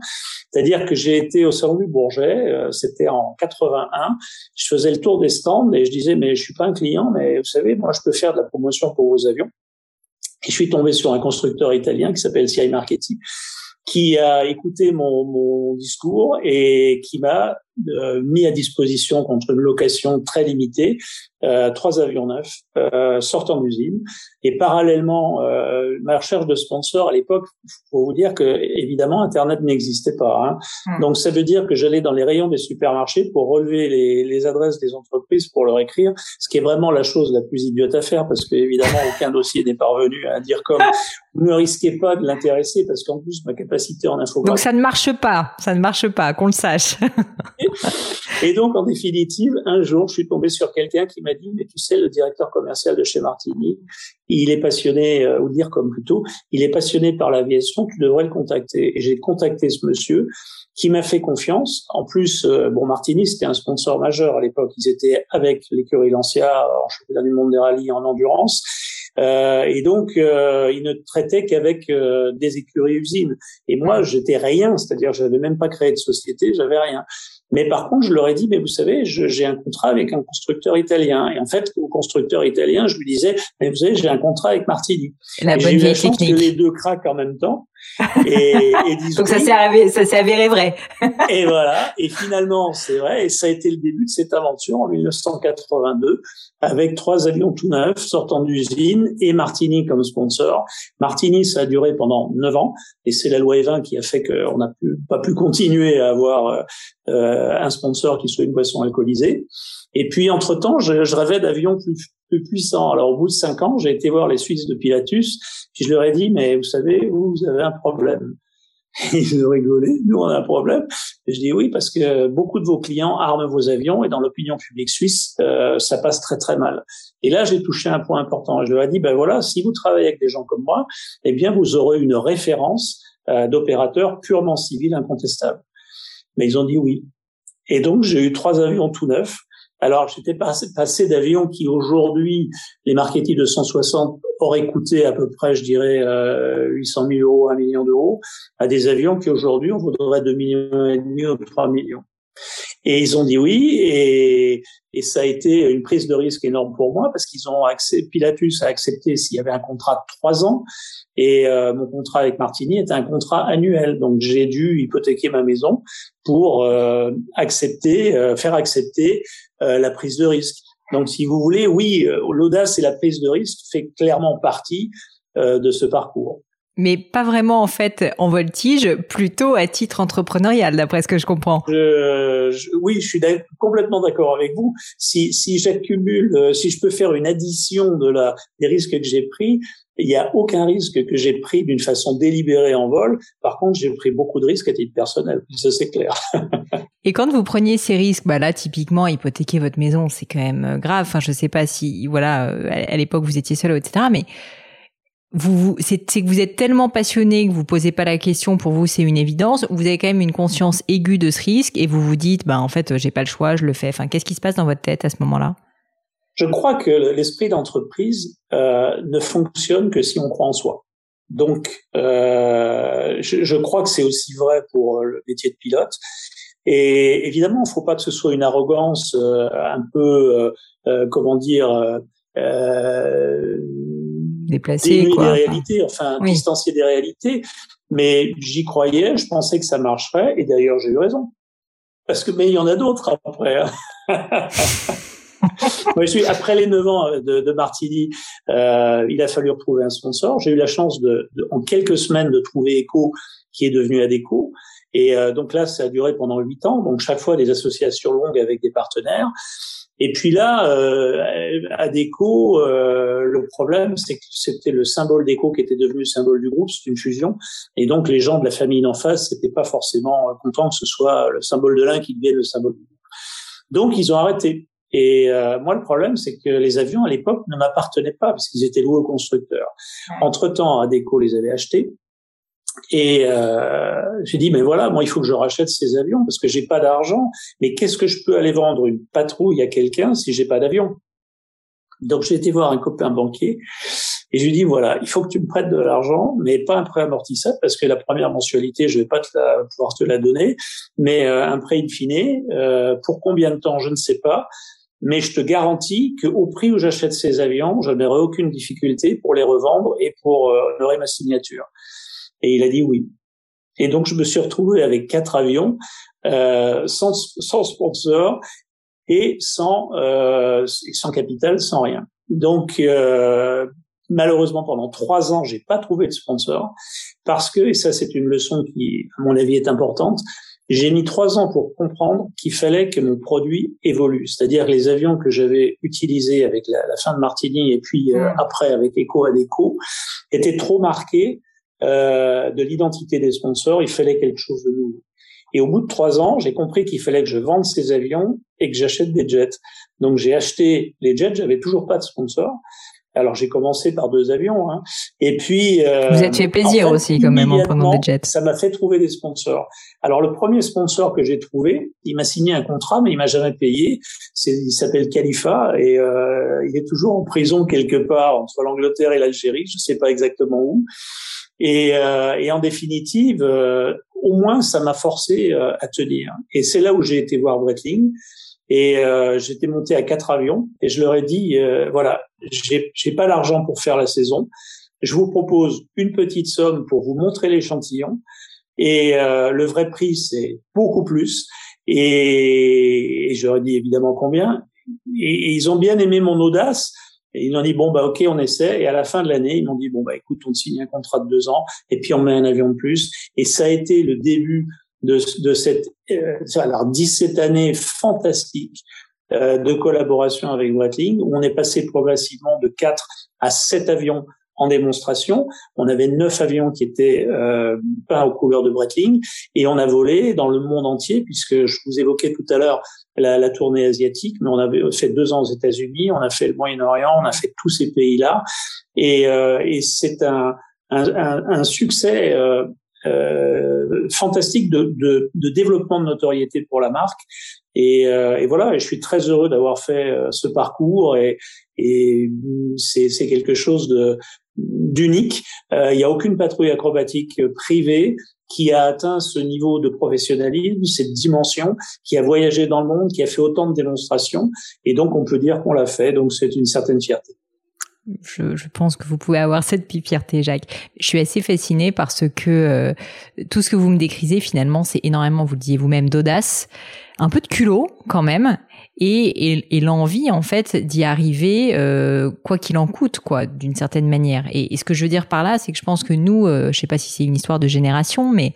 C'est-à-dire que j'ai été au salon du Bourget, c'était en 81. Je faisais le tour des stands et je disais mais je suis pas un client, mais vous savez, moi je peux faire de la promotion pour vos avions. Et je suis tombé sur un constructeur italien qui s'appelle CI Marchetti, qui a écouté mon, mon discours et qui m'a euh, mis à disposition contre une location très limitée euh, trois avions neufs euh, sortant d'usine. Et parallèlement, euh, ma recherche de sponsors à l'époque, faut vous dire que évidemment Internet n'existait pas. Hein. Hmm. Donc ça veut dire que j'allais dans les rayons des supermarchés pour relever les, les, adresses des entreprises pour leur écrire, ce qui est vraiment la chose la plus idiote à faire parce que évidemment aucun dossier n'est parvenu à dire comme ne risquez pas de l'intéresser parce qu'en plus ma capacité en infographie. Donc ça ne marche pas, ça ne marche pas, qu'on le sache. Et donc, en définitive, un jour, je suis tombé sur quelqu'un qui m'a dit, mais tu sais, le directeur commercial de chez Martini, il est passionné, euh, ou dire comme plutôt, il est passionné par l'aviation, tu devrais le contacter. Et j'ai contacté ce monsieur qui m'a fait confiance. En plus, euh, bon, Martini, c'était un sponsor majeur à l'époque. Ils étaient avec l'écurie Lancia en championnat du monde des rallyes en endurance. Euh, et donc, euh, il ne traitait qu'avec euh, des écuries usines. Et moi, j'étais rien, c'est-à-dire, je n'avais même pas créé de société, j'avais rien. Mais par contre, je leur ai dit, mais vous savez, j'ai un contrat avec un constructeur italien. Et en fait, au constructeur italien, je lui disais, mais vous savez, j'ai un contrat avec Martini. La et bonne eu la chance que les deux craquent en même temps. Et, et Donc ça s'est avéré, ça s'est avéré vrai. et voilà. Et finalement, c'est vrai. Et ça a été le début de cette aventure en 1982 avec trois avions tout neufs sortant d'usine et Martini comme sponsor. Martini, ça a duré pendant neuf ans et c'est la loi E20 qui a fait qu'on n'a pas pu continuer à avoir euh, un sponsor qui soit une boisson alcoolisée. Et puis, entre-temps, je, je rêvais d'avions plus, plus puissants. Alors, au bout de cinq ans, j'ai été voir les Suisses de Pilatus, puis je leur ai dit, mais vous savez, vous, avez un problème. Ils ont rigolé. Nous, on a un problème. Et je dis oui, parce que beaucoup de vos clients arment vos avions et dans l'opinion publique suisse, euh, ça passe très, très mal. Et là, j'ai touché un point important. Je leur ai dit, ben voilà, si vous travaillez avec des gens comme moi, eh bien, vous aurez une référence euh, d'opérateurs purement civils incontestables. Mais ils ont dit oui. Et donc, j'ai eu trois avions tout neufs alors, j'étais passé, d'avions qui aujourd'hui, les marketing de 160 auraient coûté à peu près, je dirais, euh, 800 000 euros, 1 million d'euros, à des avions qui aujourd'hui, on voudrait 2 millions et demi ou 3 millions. Et ils ont dit oui, et, et ça a été une prise de risque énorme pour moi parce qu'ils ont accepté, Pilatus a accepté s'il y avait un contrat de trois ans, et euh, mon contrat avec Martini était un contrat annuel. Donc j'ai dû hypothéquer ma maison pour euh, accepter, euh, faire accepter la prise de risque. Donc si vous voulez, oui, l'audace et la prise de risque fait clairement partie de ce parcours mais pas vraiment en fait en voltige, plutôt à titre entrepreneurial, d'après ce que je comprends. oui, je suis complètement d'accord avec vous. Si, si j'accumule, euh, si je peux faire une addition de la des risques que j'ai pris, il n'y a aucun risque que j'ai pris d'une façon délibérée en vol. Par contre, j'ai pris beaucoup de risques à titre personnel. Ça, c'est clair. Et quand vous preniez ces risques, bah là, typiquement, hypothéquer votre maison, c'est quand même euh, grave. Enfin, je sais pas si, voilà, euh, à l'époque, vous étiez seul, etc. Mais vous, c'est que vous êtes tellement passionné que vous posez pas la question. Pour vous, c'est une évidence. Vous avez quand même une conscience aiguë de ce risque et vous vous dites, bah en fait, j'ai pas le choix, je le fais. Enfin, qu'est-ce qui se passe dans votre tête à ce moment-là? Je crois que l'esprit d'entreprise euh, ne fonctionne que si on croit en soi. Donc, euh, je, crois que c'est aussi vrai pour le métier de pilote. Et évidemment, il faut pas que ce soit une arrogance euh, un peu, comment dire, déplacer quoi. des réalités, enfin distancier des réalités. Mais j'y croyais, je pensais que ça marcherait, et d'ailleurs j'ai eu raison. parce que mais il y en a d'autres après. Hein. je suis, après les 9 ans de, de Martini, euh, il a fallu retrouver un sponsor. J'ai eu la chance de, de, en quelques semaines de trouver Eco, qui est devenu Adeco. Et euh, donc là, ça a duré pendant huit ans. Donc chaque fois des associations longues avec des partenaires. Et puis là, euh, Adeco, euh, le problème, c'est que c'était le symbole d'Eco qui était devenu le symbole du groupe. C'est une fusion. Et donc les gens de la famille d'en face n'étaient pas forcément contents que ce soit le symbole de l'un qui devienne le symbole du groupe. Donc ils ont arrêté. Et euh, moi, le problème, c'est que les avions à l'époque ne m'appartenaient pas parce qu'ils étaient loués aux constructeurs. Entre-temps, Adeco les avait achetés. Et euh, j'ai dit, mais voilà, moi, il faut que je rachète ces avions parce que j'ai pas d'argent. Mais qu'est-ce que je peux aller vendre? Une patrouille à quelqu'un si j'ai pas d'avion? Donc, j'ai été voir un copain banquier et je lui dis, voilà, il faut que tu me prêtes de l'argent, mais pas un prêt amortissable parce que la première mensualité, je vais pas te la, pouvoir te la donner, mais euh, un prêt in fine. Euh, pour combien de temps, je ne sais pas. Mais je te garantis qu'au prix où j'achète ces avions, je n'aurai aucune difficulté pour les revendre et pour euh, honorer ma signature. Et il a dit oui. Et donc je me suis retrouvé avec quatre avions, euh, sans, sans sponsor et sans euh, sans capital, sans rien. Donc euh, malheureusement pendant trois ans, j'ai pas trouvé de sponsor parce que et ça c'est une leçon qui à mon avis est importante. J'ai mis trois ans pour comprendre qu'il fallait que mon produit évolue, c'est-à-dire les avions que j'avais utilisés avec la, la, fin de Martini et puis euh, après avec Eco Adeco étaient trop marqués euh, de l'identité des sponsors, il fallait quelque chose de nouveau. Et au bout de trois ans, j'ai compris qu'il fallait que je vende ces avions et que j'achète des jets. Donc j'ai acheté les jets, j'avais toujours pas de sponsor. Alors j'ai commencé par deux avions, hein. et puis euh, vous êtes fait plaisir aussi quand même en prenant des jets. Ça m'a fait trouver des sponsors. Alors le premier sponsor que j'ai trouvé, il m'a signé un contrat, mais il m'a jamais payé. Il s'appelle Khalifa et euh, il est toujours en prison quelque part entre l'Angleterre et l'Algérie, je sais pas exactement où. Et, euh, et en définitive, euh, au moins, ça m'a forcé euh, à tenir. Et c'est là où j'ai été voir Breitling. Et euh, j'étais monté à quatre avions et je leur ai dit voilà, j'ai, j'ai pas l'argent pour faire la saison. Je vous propose une petite somme pour vous montrer l'échantillon. Et le vrai prix, c'est beaucoup plus. Et, et je dit évidemment combien. et ils ont bien aimé mon audace et ils ont dit bon bah ok on essaie. Et à la fin de l'année ils m'ont dit bon bah écoute on signe un contrat de deux ans et puis on met un avion de plus. Et ça a été le début de, de cette euh, alors 17 années fantastiques euh, de collaboration avec Breitling où on est passé progressivement de 4 à 7 avions en démonstration. On avait neuf avions qui étaient euh, peints aux couleurs de Breitling et on a volé dans le monde entier puisque je vous évoquais tout à l'heure la, tournée asiatique, mais on avait fait deux ans aux États-Unis, on a fait le Moyen-Orient, on a fait tous ces pays-là, et, euh, et c'est un, un, un, succès euh, euh, fantastique de, de, de, développement de notoriété pour la marque. Et, euh, et voilà, je suis très heureux d'avoir fait euh, ce parcours et, et c'est quelque chose de d'unique. Il n'y a aucune patrouille acrobatique privée qui a atteint ce niveau de professionnalisme, cette dimension, qui a voyagé dans le monde, qui a fait autant de démonstrations, et donc on peut dire qu'on l'a fait, donc c'est une certaine fierté. Je, je, pense que vous pouvez avoir cette fierté, Jacques. Je suis assez fascinée parce que euh, tout ce que vous me décrisez, finalement, c'est énormément, vous le disiez vous-même, d'audace, un peu de culot quand même, et, et, et l'envie en fait d'y arriver euh, quoi qu'il en coûte quoi d'une certaine manière. Et, et, ce que je veux dire par là c'est que je pense que nous euh, je sais pas si c'est une histoire de génération mais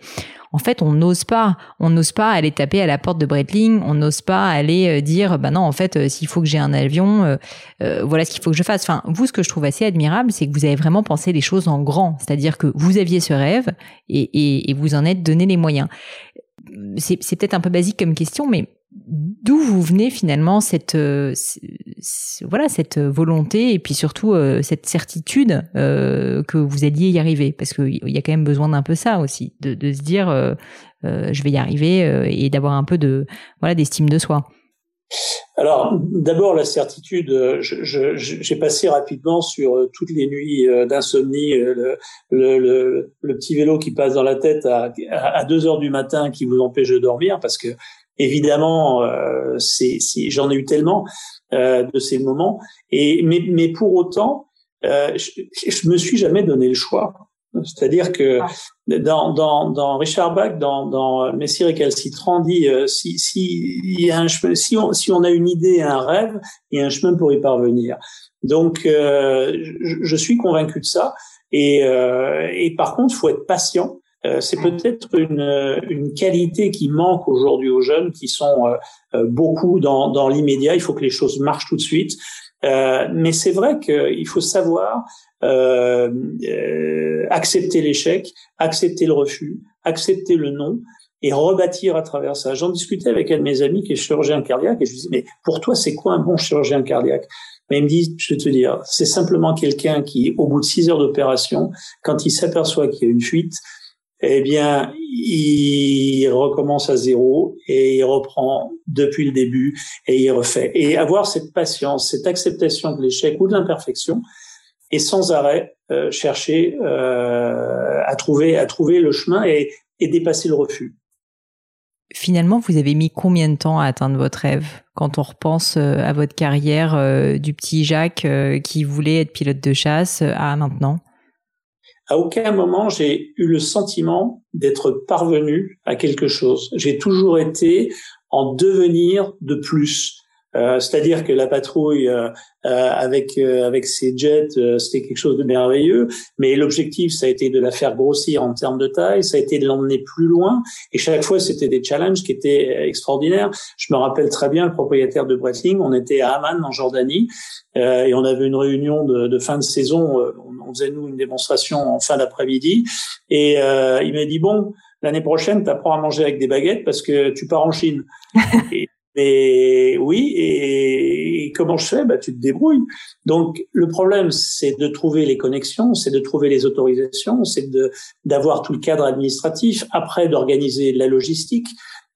en fait on n'ose pas. On n'ose pas aller taper à la porte de Breitling. On n'ose pas aller euh, dire bah non en fait euh, s'il faut que j'ai un avion euh, voilà ce qu'il faut que je fasse. Enfin vous ce que je trouve assez admirable c'est que vous avez vraiment pensé les choses en grand. C'est-à-dire que vous aviez ce rêve et, et vous en êtes donné les moyens. C'est peut-être un peu basique comme question mais d'où vous venez finalement cette euh, voilà cette volonté et puis surtout euh, cette certitude euh, que vous alliez y arriver? Parce qu'il y a quand même besoin d'un peu ça aussi de, se dire je vais y arriver et d'avoir un peu de voilà d'estime de soi. Alors, d'abord, la certitude, j'ai passé rapidement sur toutes les nuits d'insomnie, le, petit vélo qui passe dans la tête à, à 2 heures du matin qui vous empêche de dormir parce que Évidemment, euh, c'est, j'en ai eu tellement euh, de ces moments. Et mais, mais pour autant, euh, je, je me suis jamais donné le choix. C'est-à-dire que ah. dans, dans, dans Richard Bach, dans, dans Messire et Calcitran, dit euh, si, si, il y a un chemin, si, on, si on a une idée, un rêve, il y a un chemin pour y parvenir. Donc, euh, je, je, suis convaincu de ça. Et, euh, et par contre, il faut être patient. Euh, c'est peut-être une, une qualité qui manque aujourd'hui aux jeunes qui sont beaucoup dans, dans l'immédiat. Il faut que les choses marchent tout de suite. Euh, mais c'est vrai qu'il faut savoir euh, euh, accepter l'échec, accepter le refus, accepter le non et rebâtir à travers ça. J'en discutais avec un de mes amis qui est chirurgien cardiaque et je lui disais, mais pour toi, c'est quoi un bon chirurgien cardiaque? Mais il me dit, je vais te dire, c'est simplement quelqu'un qui, au bout de six heures d'opération, quand il s'aperçoit qu'il y a une fuite, eh bien, il recommence à zéro et il reprend depuis le début et il refait. Et avoir cette patience, cette acceptation de l'échec ou de l'imperfection, et sans arrêt euh, chercher euh, à trouver à trouver le chemin et, et dépasser le refus. Finalement, vous avez mis combien de temps à atteindre votre rêve quand on repense euh, à votre carrière du petit Jacques qui voulait être pilote de chasse à maintenant? À aucun moment j'ai eu le sentiment d'être parvenu à quelque chose. J'ai toujours été en devenir de plus. Euh, c'est-à-dire que la patrouille euh, euh, avec avec ses jets, c'était quelque chose de merveilleux. Mais l'objectif, ça a été de la faire grossir en termes de taille, ça a été de l'emmener plus loin. Et chaque fois, c'était des challenges qui étaient extraordinaires. Je me rappelle très bien le propriétaire de Breitling. On était à Amman en Jordanie et on avait une réunion de, de fin de saison. On, faisait nous une démonstration en fin d'après-midi et il m'a dit bon. L'année prochaine, tu apprends à manger avec des baguettes parce que tu pars en Chine. Mais oui, et, comment je fais? Bah, Tu te débrouilles. Donc le problème, c'est de trouver les connexions, c'est de trouver les autorisations, c'est d'avoir tout le cadre administratif, après d'organiser la logistique.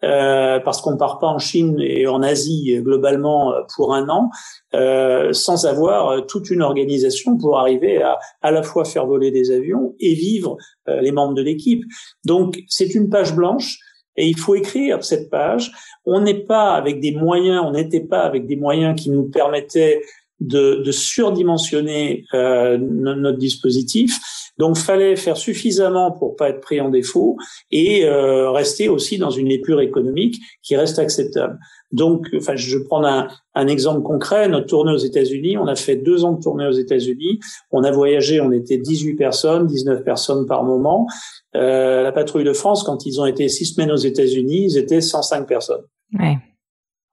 Euh, parce qu'on part pas en Chine et en Asie globalement pour un an euh, sans avoir toute une organisation pour arriver à à la fois faire voler des avions et vivre euh, les membres de l'équipe. Donc c'est une page blanche et il faut écrire cette page. On n'est pas avec des moyens, on n'était pas avec des moyens qui nous permettaient de, surdimensionner euh, notre dispositif. Donc, fallait faire suffisamment pour pas être pris en défaut et euh, rester aussi dans une épure économique qui reste acceptable. Donc, enfin, je vais prendre un, un exemple concret. Notre tournée aux États-Unis, on a fait deux ans de tournée aux États-Unis. On a voyagé, on était 18 personnes, 19 personnes par moment. Euh, la patrouille de France, quand ils ont été six semaines aux États-Unis, ils étaient 105 personnes. Ouais.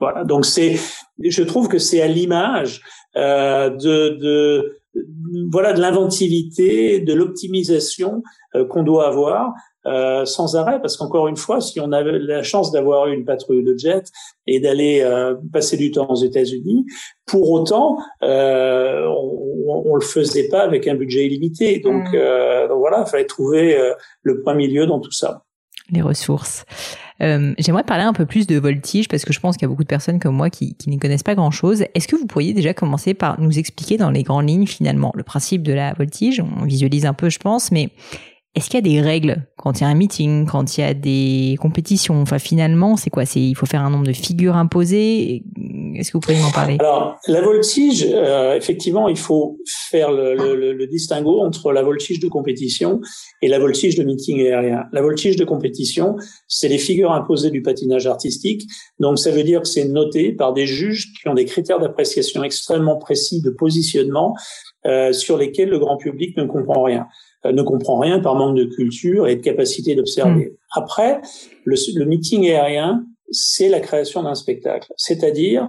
Voilà. Donc c'est, je trouve que c'est à l'image euh, de, de voilà de l'inventivité, de l'optimisation euh, qu'on doit avoir euh, sans arrêt, parce qu'encore une fois, si on avait la chance d'avoir une patrouille de jet et d'aller euh, passer du temps aux États-Unis, pour autant, euh, on, on, le faisait pas avec un budget illimité. Donc, mmh. euh, donc voilà, il fallait trouver le point milieu dans tout ça. Les ressources. J'aimerais parler un peu plus de voltige parce que je pense qu'il y a beaucoup de personnes comme moi qui, qui ne connaissent pas grand-chose. Est-ce que vous pourriez déjà commencer par nous expliquer dans les grandes lignes finalement le principe de la voltige? On visualise un peu, je pense, mais est-ce qu'il y a des règles quand il y a un meeting, quand il y a des compétitions? Enfin, finalement, c'est quoi? C'est il faut faire un nombre de figures imposées? Est-ce que vous pouvez m'en parler? Alors, la voltige, euh, effectivement, il faut faire le, le, le, distinguo entre la voltige de compétition et la voltige de meeting aérien. La voltige de compétition, c'est les figures imposées du patinage artistique. Donc, ça veut dire que c'est noté par des juges qui ont des critères d'appréciation extrêmement précis de positionnement euh, sur lesquels le grand public ne comprend rien. Euh, ne comprend rien par manque de culture et de capacité d'observer. Mm. Après, le, le meeting aérien, c'est la création d'un spectacle, c'est-à-dire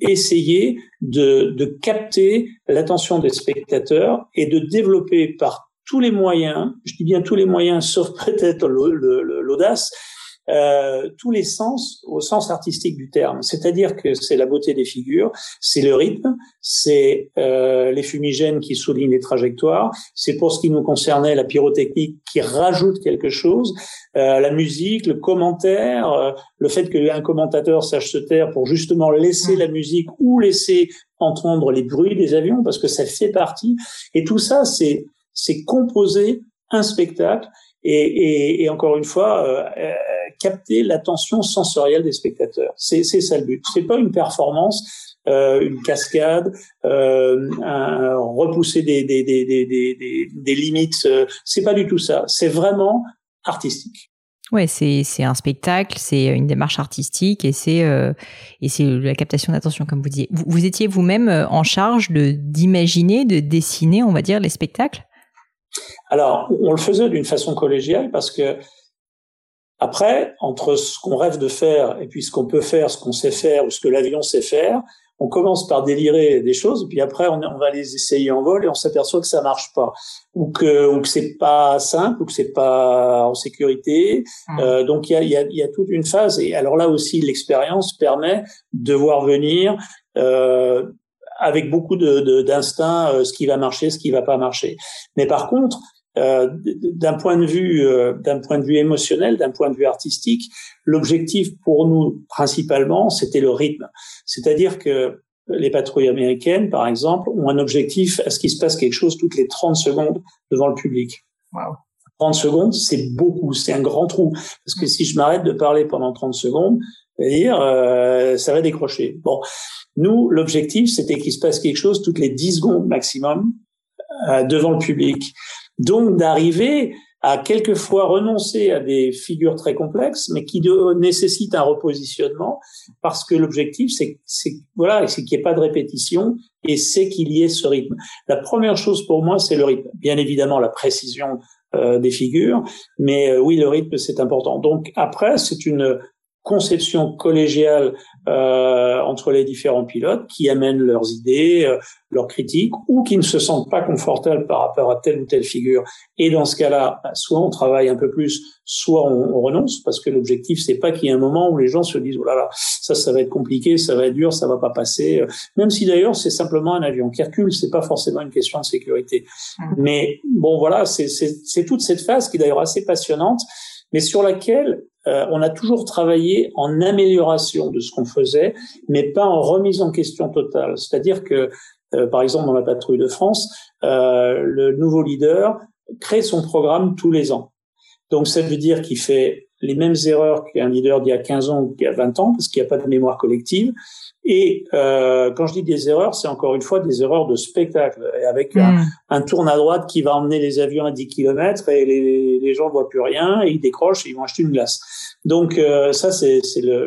essayer de, capter l'attention des spectateurs et de développer par tous les moyens, je dis bien tous les moyens, sauf peut-être l'audace, euh, tous les sens au sens artistique du terme. C'est-à-dire que c'est la beauté des figures, c'est le rythme, c'est euh, les fumigènes qui soulignent les trajectoires, c'est pour ce qui nous concernait la pyrotechnique qui rajoute quelque chose, euh, la musique, le commentaire, euh, le fait qu'un commentateur sache se taire pour justement laisser la musique ou laisser entendre les bruits des avions parce que ça fait partie. Et tout ça, c'est c'est composer un spectacle et, et, et encore une fois, euh, capter l'attention sensorielle des spectateurs. C'est ça le but. C'est pas une performance. euh, une cascade, euh, un, repousser des, des, des, des, des limites. Euh, c'est pas du tout ça. C'est vraiment artistique. Ouais, c'est un spectacle, c'est une démarche artistique et c'est euh, et c'est la captation d'attention comme vous disiez. Vous, vous étiez vous-même en charge de d'imaginer, de dessiner, on va dire, les spectacles? Alors, on le faisait d'une façon collégiale parce que après, entre ce qu'on rêve de faire et puis ce qu'on peut faire, ce qu'on sait faire ou ce que l'avion sait faire, on commence par délirer des choses, puis après on, on, va les essayer en vol et on s'aperçoit que ça marche pas, ou que ou que c'est pas simple, ou que c'est pas en sécurité. Mmh. Euh, donc il y a, y, a, y a toute une phase. Et alors là aussi, l'expérience permet de voir venir. Euh, avec beaucoup de, d'instinct, euh, ce qui va marcher, ce qui va pas marcher. Mais par contre, euh, d'un point de vue euh, d'un point de vue émotionnel, d'un point de vue artistique, l'objectif pour nous principalement, c'était le rythme. C'est-à-dire que les patrouilles américaines, par exemple, ont un objectif à ce qu'il se passe quelque chose toutes les 30 secondes devant le public? Wow. 30 secondes, c'est beaucoup, c'est un grand trou. Parce que si je m'arrête de parler pendant 30 secondes, euh, ça va décrocher. Bon, nous, l'objectif, c'était qu'il se passe quelque chose toutes les 10 secondes maximum euh, devant le public. Donc d'arriver à quelquefois renoncer à des figures très complexes, mais qui nécessitent un repositionnement, parce que l'objectif, c'est, c'est voilà, c'est qu'il n'y ait pas de répétition, et c'est qu'il y ait ce rythme. La première chose pour moi, c'est le rythme. Bien évidemment, la précision euh, des figures, mais euh, oui, le rythme, c'est important. Donc après, c'est une conception collégiale euh, entre les différents pilotes qui amènent leurs idées, euh, leurs critiques, ou qui ne se sentent pas confortables par rapport à telle ou telle figure. Et dans ce cas-là, bah, soit on travaille un peu plus, soit on, on renonce, parce que l'objectif c'est pas qu'il y ait un moment où les gens se disent oh là là, ça ça va être compliqué, ça va être dur, ça va pas passer. Même si d'ailleurs c'est simplement un avion qui recule, c'est pas forcément une question de sécurité. Mmh. Mais bon voilà, c'est toute cette phase qui est d'ailleurs assez passionnante, mais sur laquelle euh, on a toujours travaillé en amélioration de ce qu'on faisait, mais pas en remise en question totale. C'est-à-dire que, euh, par exemple, dans la patrouille de France, euh, le nouveau leader crée son programme tous les ans. Donc ça veut dire qu'il fait les mêmes erreurs qu'un leader d'il y a 15 ans ou d'il y a 20 ans, parce qu'il n'y a pas de mémoire collective. Et euh, quand je dis des erreurs, c'est encore une fois des erreurs de spectacle, avec un, un tourne à droite qui va emmener les avions à 10 km et les, les gens ne voient plus rien, et ils décrochent et ils vont acheter une glace. Donc euh, ça, c'est le...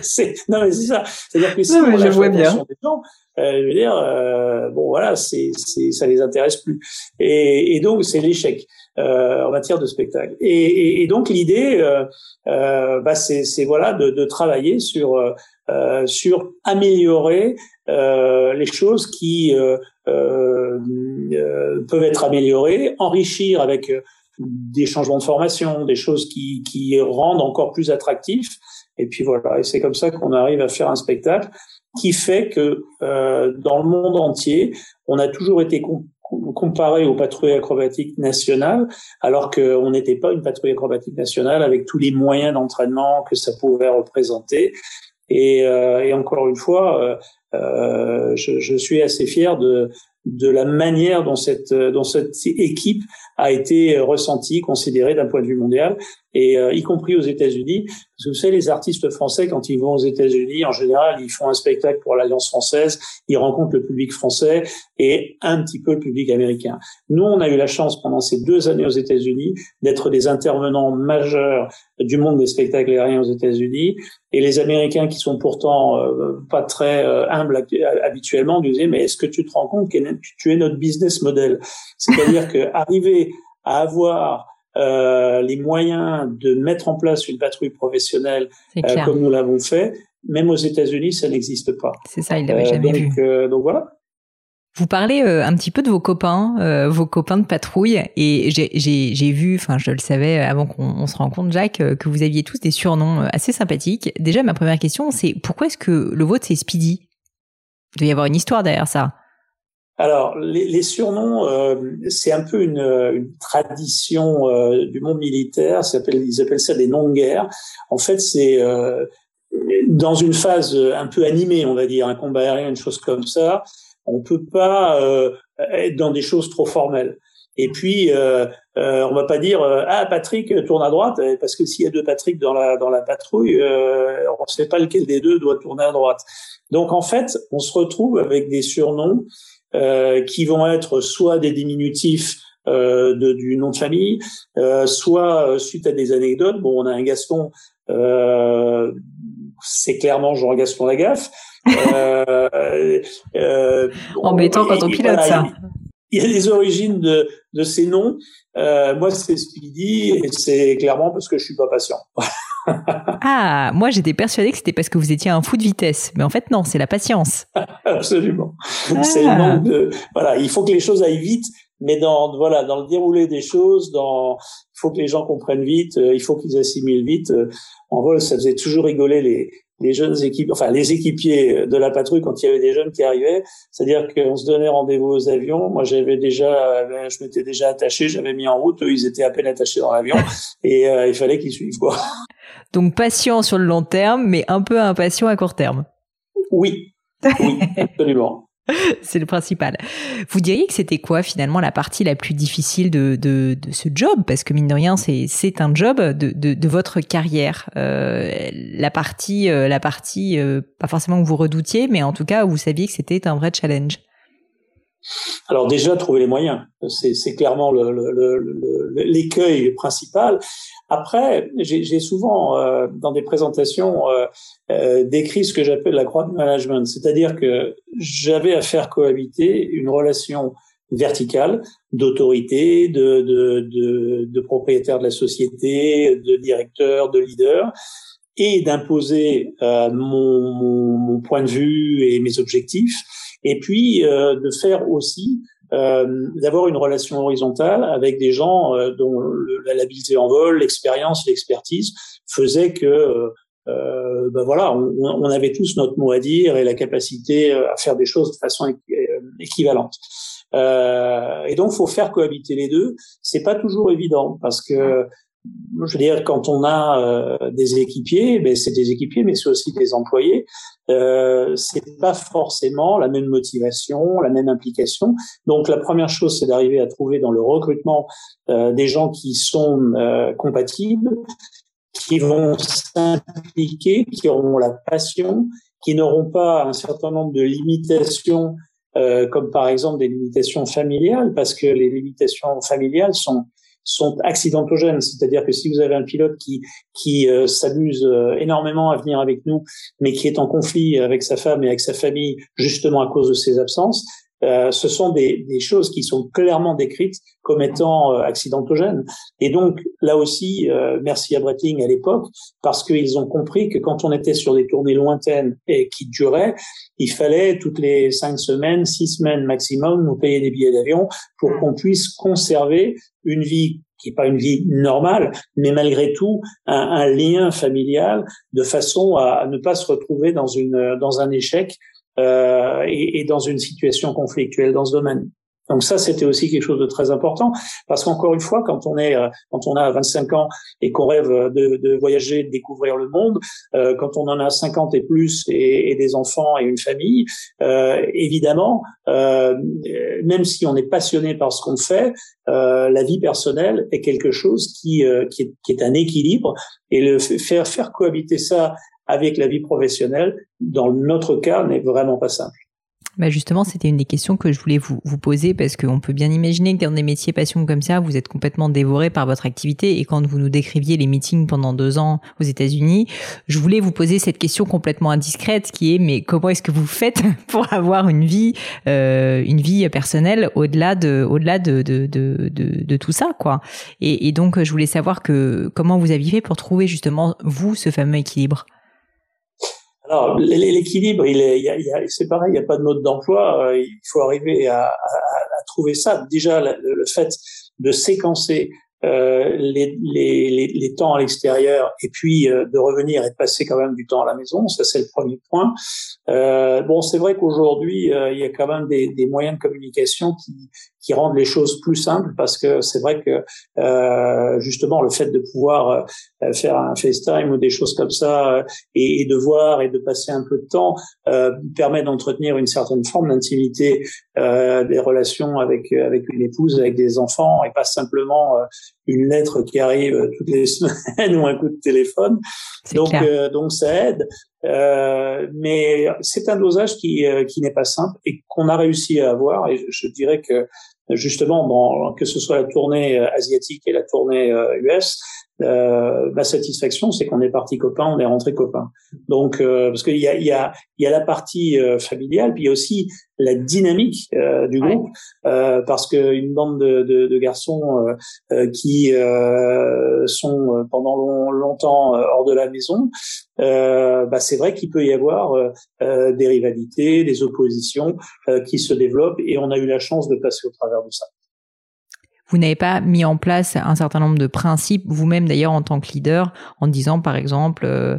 c'est non mais c'est ça. C'est-à-dire que si non, on je vois bien. Des gens, euh, je veux dire, euh, bon voilà, c'est ça les intéresse plus. Et, et donc c'est l'échec. Euh, en matière de spectacle. Et, donc l'idée, euh, euh, bah, c'est voilà de, travailler sur sur améliorer les choses qui peuvent être améliorées, enrichir avec des changements de formation, des choses qui, rendent encore plus attractifs. Et puis voilà, et c'est comme ça qu'on arrive à faire un spectacle qui fait que dans le monde entier, on a toujours été comparé aux patrouilles acrobatiques nationales, alors qu'on n'était pas une patrouille acrobatique nationale avec tous les moyens d'entraînement que ça pouvait représenter. Et, euh, et encore une fois, euh, euh je, je, suis assez fier de, la manière dont cette équipe a été ressentie, considérée d'un point de vue mondial, et euh, y compris aux États-Unis. Vous savez, les artistes français, quand ils vont aux États-Unis, en général, ils font un spectacle pour l'Alliance française, ils rencontrent le public français et un petit peu le public américain. Nous, on a eu la chance pendant ces deux années aux États-Unis d'être des intervenants majeurs du monde des spectacles aériens aux États-Unis. Et les Américains, qui sont pourtant euh, pas très euh, humbles habituellement, disaient mais est-ce que tu te rends compte que tu es notre business model? C'est-à-dire que arriver à avoir euh, les moyens de mettre en place une patrouille professionnelle euh, comme nous l'avons fait, même aux États-Unis, ça n'existe pas. C'est ça, il l'avait euh, jamais donc, vu. donc voilà. Vous parlez un petit peu de vos copains, vos copains de patrouille, et j'ai vu, enfin je le savais avant qu'on se rencontre, Jacques, que vous aviez tous des surnoms assez sympathiques. Déjà, ma première question, c'est pourquoi est-ce que le vôtre c'est Speedy? Il doit y avoir une histoire derrière ça. Alors, les, les surnoms, euh, c'est un peu une, une tradition euh, du monde militaire. Appelle, ils appellent ça des noms de guerre. En fait, c'est euh, dans une phase un peu animée, on va dire, un combat aérien, une chose comme ça. On peut pas être dans des choses trop formelles. Et puis, euh, euh, on va pas dire ah Patrick tourne à droite parce que s'il y a deux Patrick dans la dans la patrouille, on ne sait pas lequel des deux doit tourner à droite. Donc en fait, on se retrouve avec des surnoms qui vont être soit des diminutifs euh, de, du nom de famille, euh, soit suite à des anecdotes. Bon, on a un Gaston, euh, c'est clairement Jean Gaston Lagaffe. Euh, euh, Embêtant quand on pilote ça. Il y a des origines de, de ces noms. Euh, moi, c'est ce qu'il dit, et c'est clairement parce que je suis pas patient. ah, moi j'étais persuadée que c'était parce que vous étiez un fou de vitesse, mais en fait non, c'est la patience. Absolument. C'est le manque de. Voilà, il faut que les choses aillent vite, mais dans voilà dans le déroulé des choses, dans il faut que les gens comprennent vite, euh, il faut qu'ils assimilent vite. Euh, en vol, ça faisait toujours rigoler les les jeunes équipes, enfin les équipiers de la patrouille quand il y avait des jeunes qui arrivaient, c'est-à-dire qu'on se donnait rendez-vous aux avions. Moi, j'avais déjà, je m'étais déjà attaché, j'avais mis en route. Eux, ils étaient à peine attachés dans l'avion et euh, il fallait qu'ils suivent quoi. Donc patient sur le long terme, mais un peu impatient à court terme. Oui, oui, absolument. c'est le principal. Vous diriez que c'était quoi finalement la partie la plus difficile de, de, ce job? Parce que mine de rien, c'est un job de, de, votre carrière. Euh, la partie, euh, la partie euh, pas forcément que vous redoutiez, mais en tout cas où vous saviez que c'était un vrai challenge. Alors déjà, trouver les moyens, c'est clairement l'écueil principal. Après, j'ai souvent, euh, dans des présentations, euh, euh, décrit ce que j'appelle la croix de management, c'est-à-dire que j'avais à faire cohabiter une relation verticale d'autorité, de, de, de, de propriétaire de la société, de directeur, de leader, et d'imposer euh, mon, mon, mon, point de vue et mes objectifs, et puis euh, de faire aussi euh, d'avoir une relation horizontale avec des gens euh, dont l'habileté en vol, l'expérience, l'expertise faisaient que euh, ben voilà, on, avait tous notre mot à dire et la capacité à faire des choses de façon équivalente. Euh, et donc, faut faire cohabiter les deux. C'est pas toujours évident parce que je veux dire, quand on a euh, des équipiers, ben c'est des équipiers, mais c'est aussi des employés. Euh, c'est pas forcément la même motivation, la même implication. Donc, la première chose, c'est d'arriver à trouver dans le recrutement euh, des gens qui sont euh, compatibles, qui vont s'impliquer, qui auront la passion, qui n'auront pas un certain nombre de limitations, euh, comme par exemple des limitations familiales, parce que les limitations familiales sont sont accidentogènes, c'est-à-dire que si vous avez un pilote qui qui euh, s'amuse euh, énormément à venir avec nous, mais qui est en conflit avec sa femme et avec sa famille justement à cause de ses absences, euh, ce sont des, des, choses qui sont clairement décrites comme étant euh, accidentogènes. Et donc là aussi, euh, merci à Bretting à l'époque, parce qu'ils ont compris que quand on était sur des tournées lointaines et qui duraient, il fallait toutes les cinq semaines, six semaines maximum, nous payer des billets d'avion pour qu'on puisse conserver une vie qui n'est pas une vie normale, mais malgré tout un, un lien familial, de façon à, à, ne pas se retrouver dans une dans un échec euh, et, et, dans une situation conflictuelle dans ce domaine. Donc ça, c'était aussi quelque chose de très important, parce qu'encore une fois, quand on est, euh, quand on a 25 ans et qu'on rêve de, de, voyager, de découvrir le monde, euh, quand on en a 50 et plus et, et des enfants et une famille, euh, évidemment, euh, même si on est passionné par ce qu'on fait, euh, la vie personnelle est quelque chose qui, qui est, qui, est, un équilibre et le faire faire cohabiter ça avec la vie professionnelle, dans notre cas, n'est vraiment pas simple. Bah justement, c'était une des questions que je voulais vous, vous poser parce qu'on peut bien imaginer que dans des métiers passion comme ça, vous êtes complètement dévoré par votre activité et quand vous nous décriviez les meetings pendant deux ans aux États-Unis, je voulais vous poser cette question complètement indiscrète qui est mais comment est-ce que vous faites pour avoir une vie, euh, une vie personnelle au-delà de, au-delà de, de, de, de, tout ça quoi? Et, et donc je voulais savoir que comment vous aviez fait pour trouver justement vous ce fameux équilibre? Alors, l'équilibre, il est, y a, c'est pareil, il n'y a pas de mode d'emploi. Euh, il faut arriver à, à, à trouver ça. Déjà, le, fait de séquencer euh, les, les, les, temps à l'extérieur et puis euh, de revenir et de passer quand même du temps à la maison. Ça, c'est le premier point. Euh, bon, c'est vrai qu'aujourd'hui, euh, il y a quand même des, des, moyens de communication qui, qui rendent les choses plus simples parce que c'est vrai que justement le fait de pouvoir faire un FaceTime ou des choses comme ça et, et, de voir et de passer un peu de temps permet d'entretenir une certaine forme d'intimité des relations avec avec une épouse, avec des enfants et pas simplement une lettre qui arrive toutes les semaines ou un coup de téléphone. Donc, euh, donc ça aide. Euh, mais c'est un dosage qui, euh, qui n'est pas simple et qu'on a réussi à avoir. Et je, dirais que justement, dans, que ce soit la tournée asiatique et la tournée US, euh, ma satisfaction, c'est qu'on est parti copains, on est rentré copains. Donc, euh, parce qu'il y a, y, a, y a la partie euh, familiale, puis il y a aussi la dynamique euh, du groupe, parce qu'une bande de, de, de garçons qui sont pendant longtemps hors de la maison, bah, c'est vrai qu'il peut y avoir des rivalités, des oppositions qui se développent, et on a eu la chance de passer au travers de ça vous n'avez pas mis en place un certain nombre de principes, vous-même d'ailleurs en tant que leader, en disant par exemple, euh,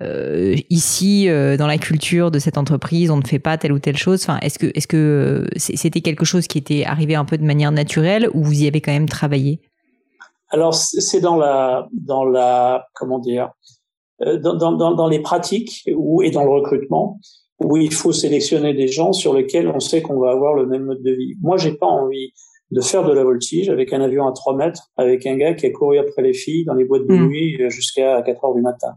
euh, ici euh, dans la culture de cette entreprise, on ne fait pas telle ou telle chose. Enfin, est-ce que est-ce que c'était quelque chose qui était arrivé un peu de manière naturelle ou vous y avez quand même travaillé? Alors c'est dans la dans la comment dire dans, dans, les pratiques ou et dans le recrutement où il faut sélectionner des gens sur lesquels on sait qu'on va avoir le même mode de vie. Moi, j'ai pas envie de faire de la voltige avec un avion à 3 mètres, avec un gars qui a couru après les filles dans les boîtes de hmm. nuit euh, jusqu'à 4 heures du matin.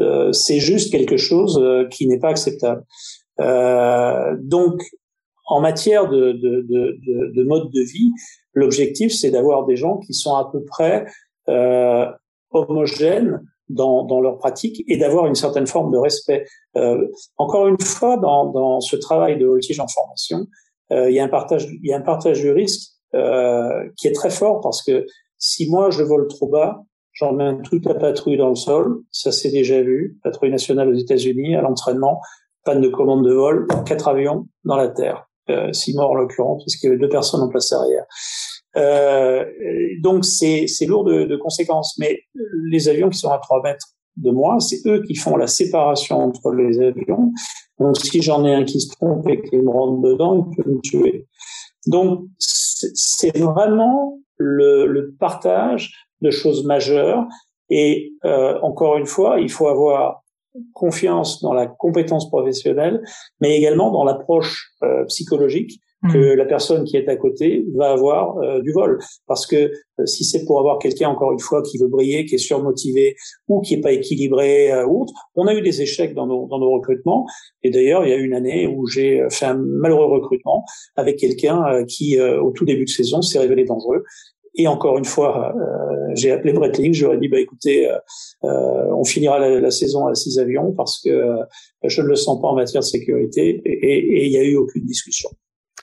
Euh, c'est juste quelque chose euh, qui n'est pas acceptable. Euh, donc, en matière de, de, de, de mode de vie, l'objectif, c'est d'avoir des gens qui sont à peu près euh, homogènes dans, dans leur pratique et d'avoir une certaine forme de respect. Euh, encore une fois, dans, dans ce travail de voltige en formation, il y a un partage, il y a un partage du risque euh, qui est très fort parce que si moi je vole trop bas, j'emmène toute la patrouille dans le sol. Ça c'est déjà vu. Patrouille nationale aux États-Unis à l'entraînement, panne de commande de vol, quatre avions dans la terre, euh, six morts en l'occurrence parce qu'il y avait deux personnes en place arrière. Euh, donc c'est c'est lourd de, de, conséquences. Mais les avions qui sont à 3 mètres de moi, c'est eux qui font la séparation entre les avions. Donc si j'en ai un qui se trompe et qui me rentre dedans, il peut me tuer. Donc c'est vraiment le, le, partage de choses majeures. Et euh, encore une fois, il faut avoir confiance dans la compétence professionnelle, mais également dans l'approche euh, psychologique que hmm. la personne qui est à côté va avoir euh, du vol. Parce que euh, si c'est pour avoir quelqu'un, encore une fois, qui veut briller, qui est surmotivé ou qui est pas équilibré euh, ou autre, on a eu des échecs dans nos, dans nos recrutements. Et d'ailleurs, il y a une année où j'ai fait un malheureux recrutement avec quelqu'un qui, au tout début de saison, s'est révélé dangereux. Et encore une fois, j'ai appelé Breitling, je leur ai dit, bah écoutez, on finira la, la, saison à six avions parce que je ne le sens pas en matière de sécurité et il n'y a eu aucune discussion.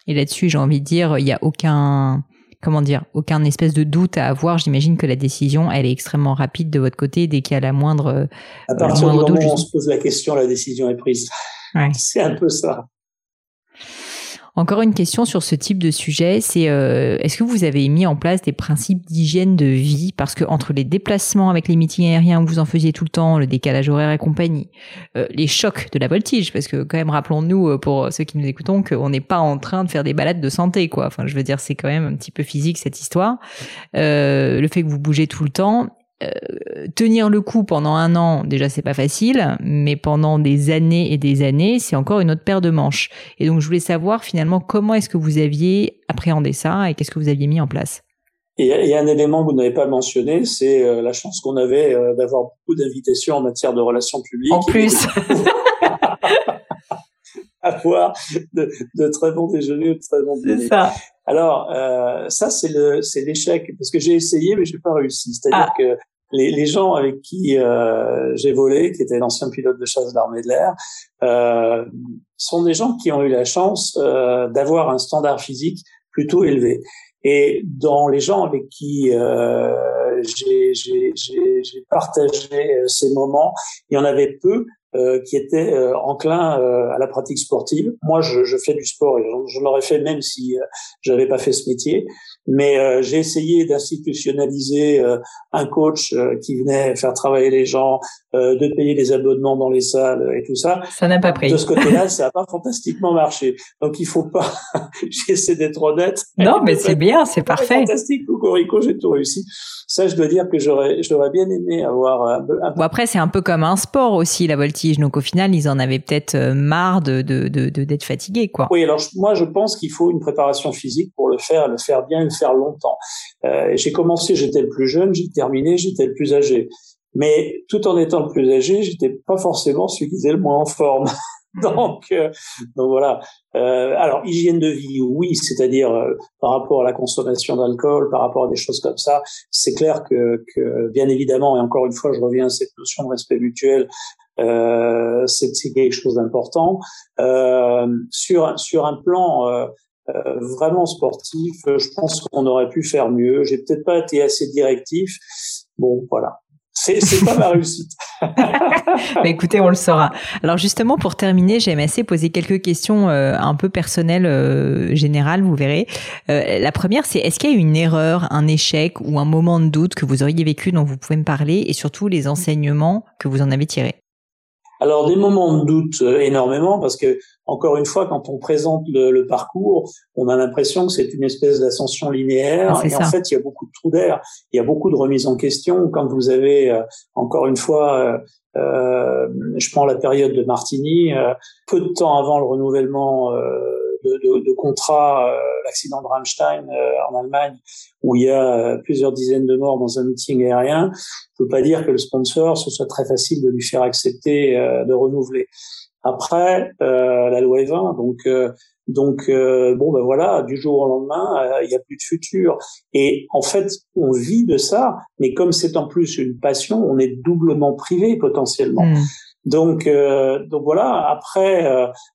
Et là-dessus, j'ai envie de dire, il n'y a aucun, comment dire, aucun espèce de doute à avoir. J'imagine que la décision, elle est extrêmement rapide de votre côté dès qu'il y a la moindre. À partir du moment où on se pose la question, la décision est prise. Ouais. C'est un peu ça. Encore une question sur ce type de sujet, c'est euh, est-ce que vous avez mis en place des principes d'hygiène de vie? Parce que entre les déplacements avec les meetings aériens où vous en faisiez tout le temps, le décalage horaire et compagnie, euh, les chocs de la voltige, parce que quand même rappelons-nous euh, pour ceux qui nous écoutons qu'on n'est pas en train de faire des balades de santé, quoi. Enfin, je veux dire, c'est quand même un petit peu physique cette histoire. le fait que vous bougez tout le temps euh, tenir le coup pendant un an, déjà c'est pas facile, mais pendant des années et des années, c'est encore une autre paire de manches. Et donc je voulais savoir finalement comment est-ce que vous aviez appréhendé ça et qu'est-ce que vous aviez mis en place? Et un élément que vous n'avez pas mentionné, c'est euh, la chance qu'on avait euh, d'avoir beaucoup d'invitations en matière de relations publiques. En plus. avoir de, de, très bons déjeuners, de très bons dîners. C'est ça. Alors euh, ça c'est le c'est l'échec parce que j'ai essayé mais j'ai pas réussi. C'est-à-dire ah. que les, les, gens avec qui euh, j'ai volé, qui étaient l'ancien pilote de chasse de l'armée de l'air, euh, sont des gens qui ont eu la chance euh, d'avoir un standard physique plutôt élevé. Et dans les gens avec qui euh, j'ai partagé euh, ces moments, il y en avait peu euh, qui étaient euh, enclins euh, à la pratique sportive. Moi, je, je fais du sport et je, l'aurais fait même si j'avais pas fait ce métier. Mais j'ai essayé d'institutionnaliser un coach qui venait faire travailler les gens, de payer les abonnements dans les salles et tout ça. Ça n'a pas pris. De ce côté-là, ça n'a pas fantastiquement marché. Donc il faut pas. J'essaie d'être honnête. Non, mais c'est bien, c'est parfait. Fantastique, Cocorico, j'ai tout réussi. Ça, je dois dire que j'aurais, j'aurais bien aimé avoir un peu. Bon, après, c'est un peu comme un sport aussi, la voltige donc au final, ils en avaient peut-être euh, marre de d'être fatigués, quoi. Oui, alors moi je pense qu'il faut une préparation physique pour le faire, le faire bien, le longtemps. Euh, j'ai commencé, j'étais le plus jeune, j'ai terminé, j'étais le plus âgé. Mais tout en étant le plus âgé, j'étais pas forcément celui qui était le moins en forme. donc, euh, donc voilà. Euh, alors hygiène de vie, oui, c'est-à-dire euh, par rapport à la consommation d'alcool, par rapport à des choses comme ça, c'est clair que, bien évidemment, et encore une fois, je reviens à cette notion de respect mutuel, c'est quelque chose d'important. Sur sur un plan euh, vraiment sportif, je pense qu'on aurait pu faire mieux. J'ai peut-être pas été assez directif. Bon, voilà. C'est pas ma réussite. bah écoutez, on le saura. Alors justement, pour terminer, j'aime assez poser quelques questions un peu personnelles, euh, générales, vous verrez. Euh, la première, c'est est-ce qu'il y a une erreur, un échec ou un moment de doute que vous auriez vécu dont vous pouvez me parler et surtout les enseignements que vous en avez tirés? Alors des moments de doute euh, énormément parce que encore une fois quand on présente le, parcours, on a l'impression que c'est une espèce d'ascension linéaire ah, et en fait il y a beaucoup de trous d'air, il y a beaucoup de remises en question. Quand vous avez euh, encore une fois euh, je prends la période de Martini, peu de temps avant le renouvellement de, de, de contrat, l'accident de Rammstein en Allemagne, où il y a plusieurs dizaines de morts dans un meeting aérien, ne peut pas dire que le sponsor, ce soit très facile de lui faire accepter euh, de renouveler. Après, euh, la loi est 20, donc euh, donc bon ben voilà, du jour au lendemain, il y a plus de futur. Et en fait, on vit de ça, mais comme c'est en plus une passion, on est doublement privé potentiellement. Hmm. Donc, donc voilà. Après,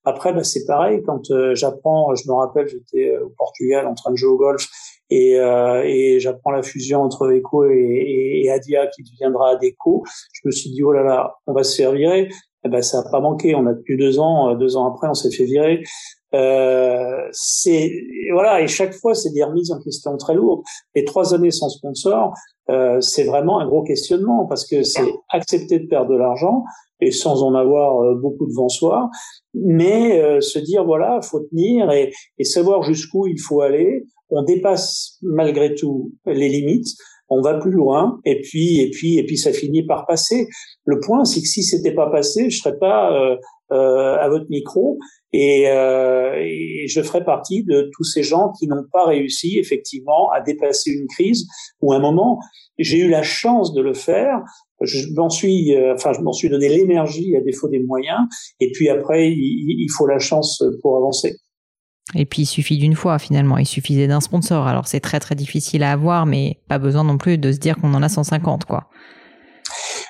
après, bah, c'est pareil. Quand j'apprends, je me rappelle, j'étais au Portugal en train de jouer au golf et, euh, et j'apprends la fusion entre Eco et, et, Adia qui deviendra Adeco. Je me suis dit oh là là, on va se faire virer. Eh ben ça a pas manqué. On a tenu deux ans. Euh, deux ans après, on s'est fait virer. Euh, c'est voilà et chaque fois c'est des remises en question très lourdes. Les trois années sans sponsor, euh, c'est vraiment un gros questionnement parce que c'est accepter de perdre de l'argent et sans en avoir euh, beaucoup devant soi, mais euh, se dire voilà faut tenir et, et savoir jusqu'où il faut aller on dépasse malgré tout les limites, on va plus loin, et puis et puis et puis ça finit par passer. Le point, c'est que si c'était pas passé, je serais pas euh, euh, à votre micro et, euh, je ferais partie de tous ces gens qui n'ont pas réussi effectivement à dépasser une crise ou un moment. J'ai eu la chance de le faire. Je m'en suis, enfin, je m'en suis donné l'énergie à défaut des moyens. Et puis après, il faut la chance pour avancer. Et puis il suffit d'une fois finalement, il suffisait d'un sponsor. Alors c'est très très difficile à avoir, mais pas besoin non plus de se dire qu'on en a 150 quoi.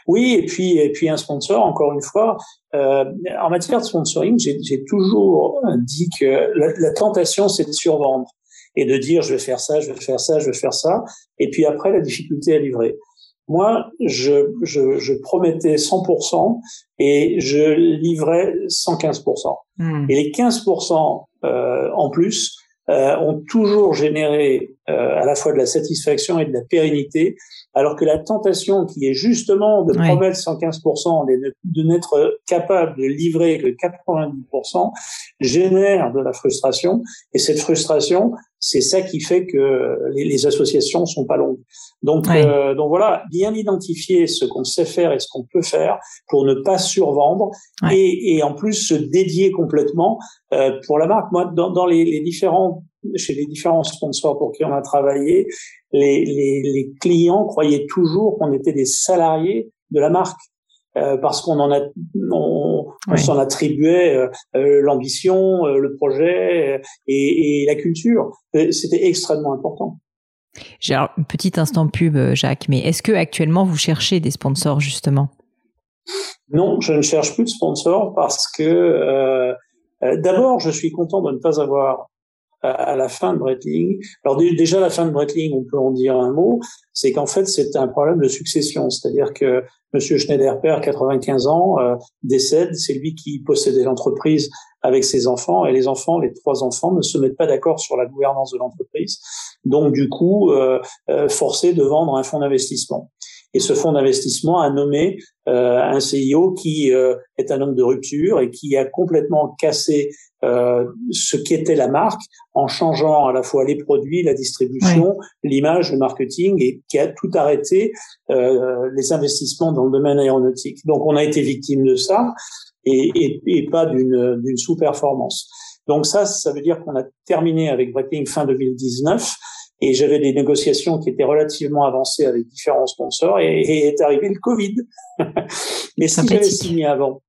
Oui, et puis et puis un sponsor, encore une fois, euh, en matière de sponsoring, j'ai toujours dit que la, tentation c'est de survendre et de dire je vais faire ça, je vais faire ça, je vais faire ça, et puis après la difficulté à livrer. Moi, je, je, je promettais 100% et je livrais 115%. Hmm. Et les 15% euh, en plus euh, ont toujours généré euh, à la fois de la satisfaction et de la pérennité, alors que la tentation qui est justement de promettre 115% et de, n'être capable de livrer que 90% génère de la frustration. Et cette frustration, c'est ça qui fait que les, les associations sont pas longues. Donc, euh, donc voilà, bien identifier ce qu'on sait faire et ce qu'on peut faire pour ne pas survendre et, et, en plus se dédier complètement euh, pour la marque. Moi, dans, dans les, les différents chez les différents sponsors pour qui on a travaillé, les, les, les clients croyaient toujours qu'on était des salariés de la marque. Euh, parce qu'on en a, on, s'en attribuait euh, euh l'ambition, euh, le projet et, et, la culture. C'était extrêmement important. J'ai un petit instant pub, Jacques, mais est-ce que actuellement vous cherchez des sponsors justement? Non, je ne cherche plus de sponsors parce que d'abord, je suis content de ne pas avoir à la fin de Breitling. Alors déjà la fin de Breitling, on peut en dire un mot, c'est qu'en fait c'est un problème de succession, c'est-à-dire que Monsieur Schneider père, 95 ans, euh, décède, c'est lui qui possédait l'entreprise avec ses enfants. Et les enfants, les trois enfants, ne se mettent pas d'accord sur la gouvernance de l'entreprise, donc du coup euh, euh, forcé de vendre un fonds d'investissement. Et ce fonds d'investissement a nommé euh, un CIO qui euh, est un homme de rupture et qui a complètement cassé euh, ce qu'était la marque en changeant à la fois les produits, la distribution, l'image, le marketing et qui a tout arrêté euh, les investissements dans le domaine aéronautique. Donc on a été victime de ça et, et, et pas d'une sous-performance. Donc ça, ça veut dire qu'on a terminé avec Breitling fin 2019 et j'avais des négociations qui étaient relativement avancées avec différents sponsors et, est arrivé le Covid. Mais si j'avais signé avant,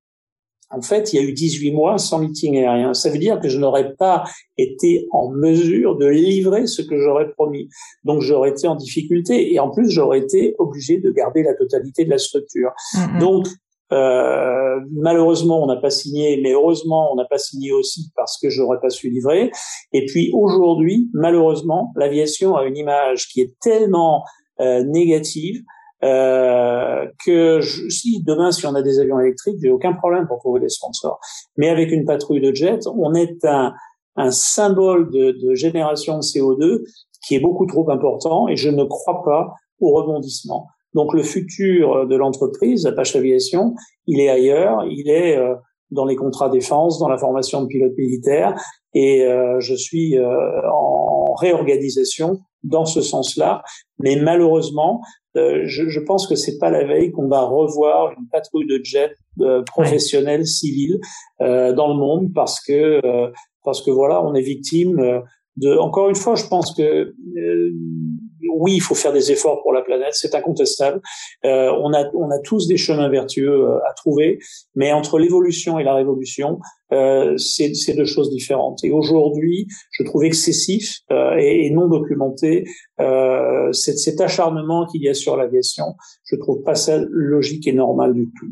en fait, il y a eu 18 mois sans meeting aérien. Ça veut dire que je n'aurais pas été en mesure de livrer ce que j'aurais promis. Donc, j'aurais été en difficulté et en plus, j'aurais été obligé de garder la totalité de la structure. Mm-hmm. Donc, euh, malheureusement, on n'a pas signé, mais heureusement, on n'a pas signé aussi parce que j'aurais pas su livrer. Et puis aujourd'hui, malheureusement, l'aviation a une image qui est tellement euh, négative euh, que je, si demain, si on a des avions électriques, j'ai aucun problème pour trouver des sponsors. Mais avec une patrouille de jets, on est un, un symbole de, de génération de CO2 qui est beaucoup trop important et je ne crois pas au rebondissement. Donc le futur de l'entreprise, Apache Aviation, il est ailleurs, il est euh, dans les contrats défense, dans la formation de pilotes militaires, et euh, je suis euh, en réorganisation dans ce sens-là. Mais malheureusement, je, je, pense que c'est pas la veille qu'on va revoir une patrouille de jets professionnels, civils dans le monde, parce que parce que voilà, on est victime de. Encore une fois, je pense que oui, il faut faire des efforts pour la planète, c'est incontestable. Euh, on a on a tous des chemins vertueux euh, à trouver, mais entre l'évolution et la révolution, euh, c'est deux choses différentes. Et aujourd'hui, je trouve excessif euh, et, non documenté euh, cet, cet acharnement qu'il y a sur l'aviation. Je trouve pas ça logique et normal du tout.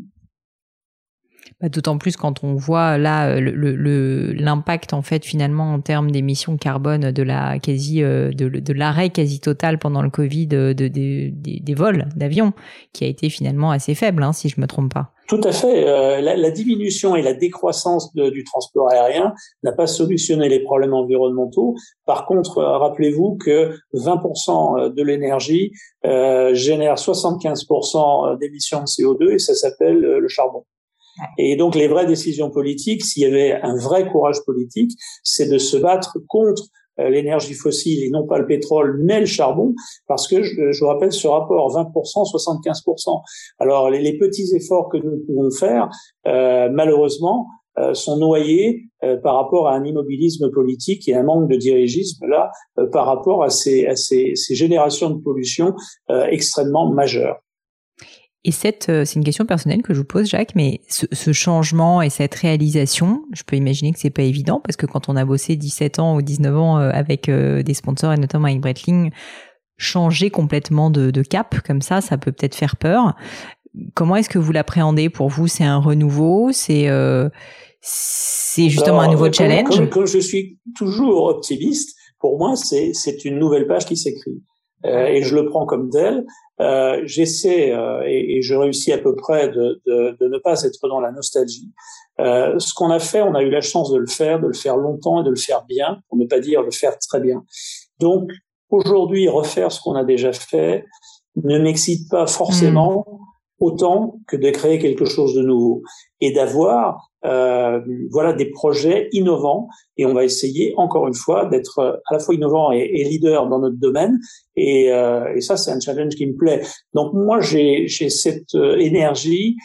Bah, d'autant plus quand on voit là l'impact le, en fait finalement en termes d'émissions carbone de la quasi euh, de, l'arrêt quasi total pendant le Covid de, des vols d'avions qui a été finalement assez faible hein, si je me trompe pas. Tout à fait. Euh, la, diminution et la décroissance du transport aérien n'a pas solutionné les problèmes environnementaux. Par contre, euh, rappelez-vous que 20% de l'énergie génère 75% d'émissions de CO2 et ça s'appelle le charbon. Et donc les vraies décisions politiques, s'il y avait un vrai courage politique, c'est de se battre contre euh, l'énergie fossile et non pas le pétrole, mais le charbon, parce que je, je rappelle ce rapport 20%, 75%. Alors les, les, petits efforts que nous pouvons faire, euh, malheureusement, euh, sont noyés euh, par rapport à un immobilisme politique et un manque de dirigisme là euh, par rapport à ces, à ces, ces générations de pollution extrêmement majeures. Et cette, euh, c'est une question personnelle que je vous pose, Jacques, mais ce, ce, changement et cette réalisation, je peux imaginer que c'est pas évident parce que quand on a bossé 17 ans ou 19 ans euh, avec euh, des sponsors et notamment avec Breitling, changer complètement de, de cap comme ça, ça peut peut-être faire peur. Comment est-ce que vous l'appréhendez pour vous? C'est un renouveau? C'est euh, c'est justement un nouveau challenge? comme, comme, je suis toujours optimiste, pour moi, c'est c'est une nouvelle page qui s'écrit. Euh, et je le prends comme tel. Euh, J'essaie euh, et, et, je réussis à peu près de, de, de, ne pas être dans la nostalgie. Euh, ce qu'on a fait, on a eu la chance de le faire, de le faire longtemps et de le faire bien, pour ne pas dire le faire très bien. Donc aujourd'hui, refaire ce qu'on a déjà fait ne m'excite pas forcément. Mmh autant que de créer quelque chose de nouveau et d'avoir euh, voilà des projets innovants. Et on va essayer encore une fois d'être à la fois innovant et, leader dans notre domaine. Et, euh, et ça c'est un challenge qui me plaît. Donc moi j'ai cette euh, énergie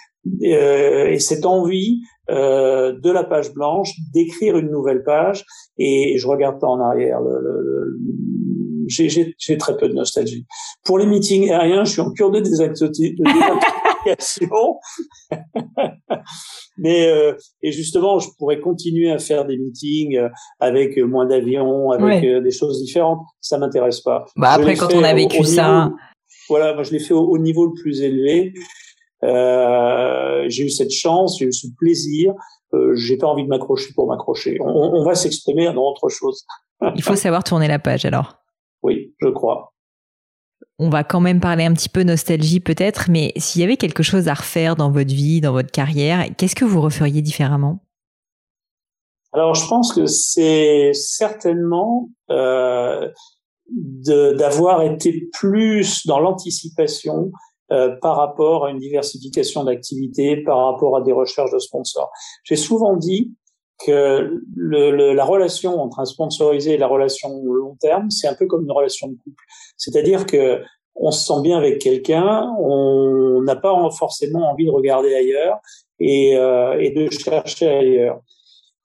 euh, et cette envie euh, de la page blanche d'écrire une nouvelle page. Et je regarde pas en arrière le, le, j'ai très peu de nostalgie. Pour les meetings aériens, je suis en cure de désactivation. Mais euh, et justement, je pourrais continuer à faire des meetings euh, avec moins d'avions, avec euh, des choses différentes. Ça m'intéresse pas. Bah après, quand on a vécu ça, voilà, moi je l'ai fait au, niveau le plus élevé. Euh, j'ai eu cette chance, j'ai eu ce plaisir. Euh, j'ai pas envie de m'accrocher pour m'accrocher. On, on, va s'exprimer dans autre chose. Il faut savoir tourner la page alors. Oui, je crois. On va quand même parler un petit peu nostalgie peut-être, mais s'il y avait quelque chose à refaire dans votre vie, dans votre carrière, qu'est-ce que vous referiez différemment? Alors je pense que c'est certainement euh, d'avoir été plus dans l'anticipation euh, par rapport à une diversification d'activités, par rapport à des recherches de sponsors. J'ai souvent dit que le, la relation entre un sponsorisé et la relation long terme, c'est un peu comme une relation de couple. C'est-à-dire que on se sent bien avec quelqu'un, on n'a pas forcément envie de regarder ailleurs et, euh, et de chercher ailleurs.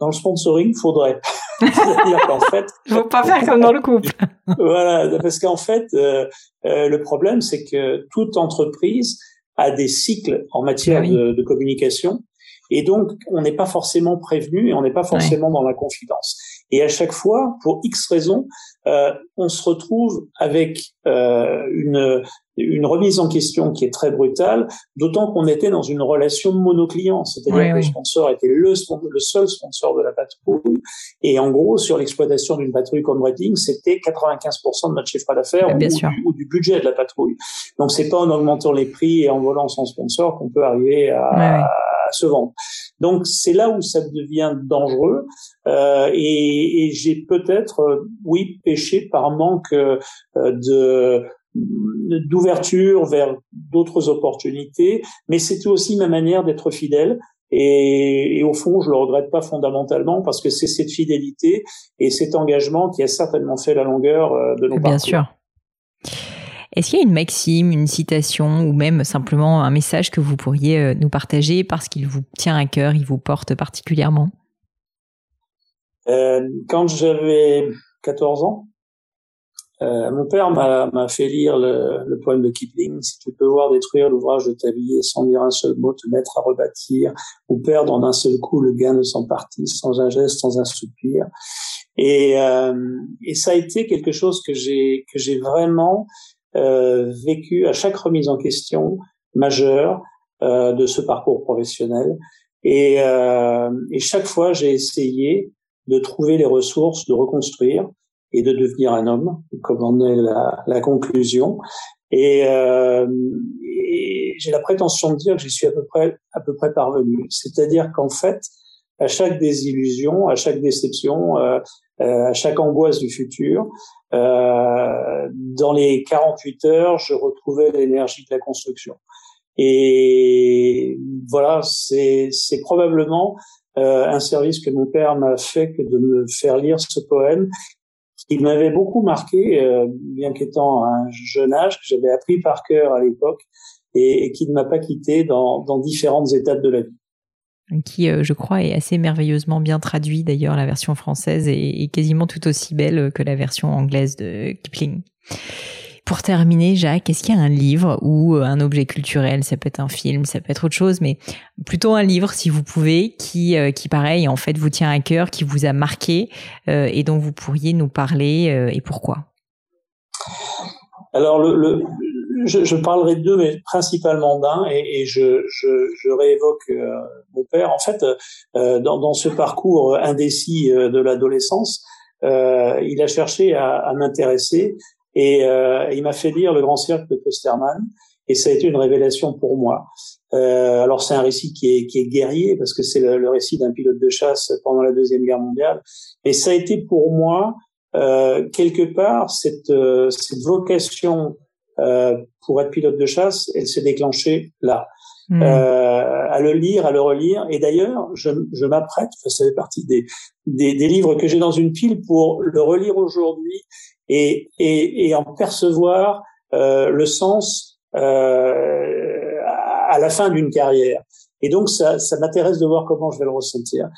Dans le sponsoring, faudrait. C'est-à-dire qu'en fait, faut pas faire comme dans le couple. voilà, parce qu'en fait, euh, euh, le problème, c'est que toute entreprise a des cycles en matière ah de, de, communication et donc, on n'est pas forcément prévenu et on n'est pas forcément dans la confidence. Et à chaque fois, pour X raisons, euh, on se retrouve avec euh, une, une remise en question qui est très brutale, d'autant qu'on était dans une relation monoclient, c'est-à-dire que le sponsor était le, le, seul sponsor de la patrouille, et en gros, sur l'exploitation d'une patrouille comme Reading, c'était 95% de notre chiffre d'affaires ou, du budget de la patrouille. Donc, c'est pas en augmentant les prix et en volant son sponsor qu'on peut arriver à, se vendre. Donc c'est là où ça devient dangereux. Euh, et, et j'ai peut-être, euh, oui, péché par manque euh, de d'ouverture vers d'autres opportunités, mais c'était aussi ma manière d'être fidèle. Et, et, au fond, je le regrette pas fondamentalement parce que c'est cette fidélité et cet engagement qui a certainement fait la longueur euh, de nos Bien sûr. Est-ce qu'il y a une maxime, une citation ou même simplement un message que vous pourriez euh, nous partager parce qu'il vous tient à cœur, il vous porte particulièrement? Euh, Quand j'avais 14 ans, euh, mon père m'a fait lire le, le, poème de Kipling, Si tu peux voir détruire l'ouvrage de ta vie sans dire un seul mot te mettre à rebâtir, ou perdre en un seul coup le gain de son parti, sans un geste, sans un soupir. Et, euh, et ça a été quelque chose que j'ai que j'ai vraiment euh, vécu à chaque remise en question majeure euh, de ce parcours professionnel. Et, euh, et chaque fois, j'ai essayé de trouver les ressources, de reconstruire et de devenir un homme, comme en est la, la conclusion. Et, euh, j'ai la prétention de dire que j'y suis à peu près à peu près parvenu. C'est-à-dire qu'en fait, à chaque désillusion, à chaque déception, euh, euh, à chaque angoisse du futur, euh, dans les 48 heures, je retrouvais l'énergie de la construction. Et voilà, c'est probablement euh, un service que mon père m'a fait que de me faire lire ce poème qui m'avait beaucoup marqué, euh, bien qu'étant un jeune âge, que j'avais appris par cœur à l'époque et, et, qui ne m'a pas quitté dans, dans différentes étapes de la vie qui, euh, je crois, est assez merveilleusement bien traduit. D'ailleurs, la version française est, quasiment tout aussi belle que la version anglaise de Kipling. Pour terminer, Jacques, est-ce qu'il y a un livre ou euh, un objet culturel, ça peut être un film, ça peut être autre chose, mais plutôt un livre, si vous pouvez, qui, euh, qui pareil, en fait, vous tient à cœur, qui vous a marqué et dont vous pourriez nous parler et pourquoi? Alors, le, le, je, je, parlerai d'eux, mais principalement d'un, et, et je, je, je, réévoque euh, mon père. En fait, euh, dans, dans, ce parcours indécis euh, de l'adolescence, euh, il a cherché à, à m'intéresser et euh, il m'a fait lire Le Grand Cercle de Posterman, et ça a été une révélation pour moi. alors c'est un récit qui est, qui est guerrier parce que c'est le, le, récit d'un pilote de chasse pendant la deuxième guerre mondiale, et ça a été pour moi quelque part cette, cette vocation euh, pour être pilote de chasse, elle s'est déclenchée là. Hmm. Euh, à le lire, à le relire. Et d'ailleurs, je, je m'apprête, ça fait partie des, des, des livres que j'ai dans une pile pour le relire aujourd'hui et, et, et, en percevoir euh, le sens euh, à la fin d'une carrière. Et donc, ça, ça m'intéresse de voir comment je vais le ressentir.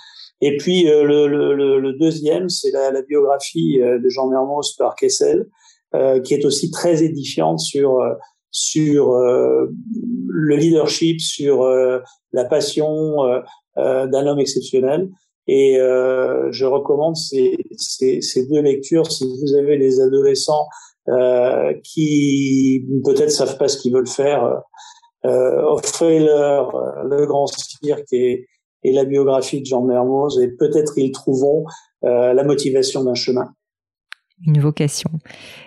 Et puis, euh, le, le, le, deuxième, c'est la, la, biographie euh, de Jean Mermoz par Kessel, euh, qui est aussi très édifiante sur euh, sur le leadership, sur la passion d'un homme exceptionnel. Et euh, je recommande ces, ces, ces, deux lectures si vous avez des adolescents euh, qui peut-être savent pas ce qu'ils veulent faire. Euh, offrez-leur le grand cirque et, et, la biographie de Jean Mermoz et peut-être ils trouveront la motivation d'un chemin. Une vocation.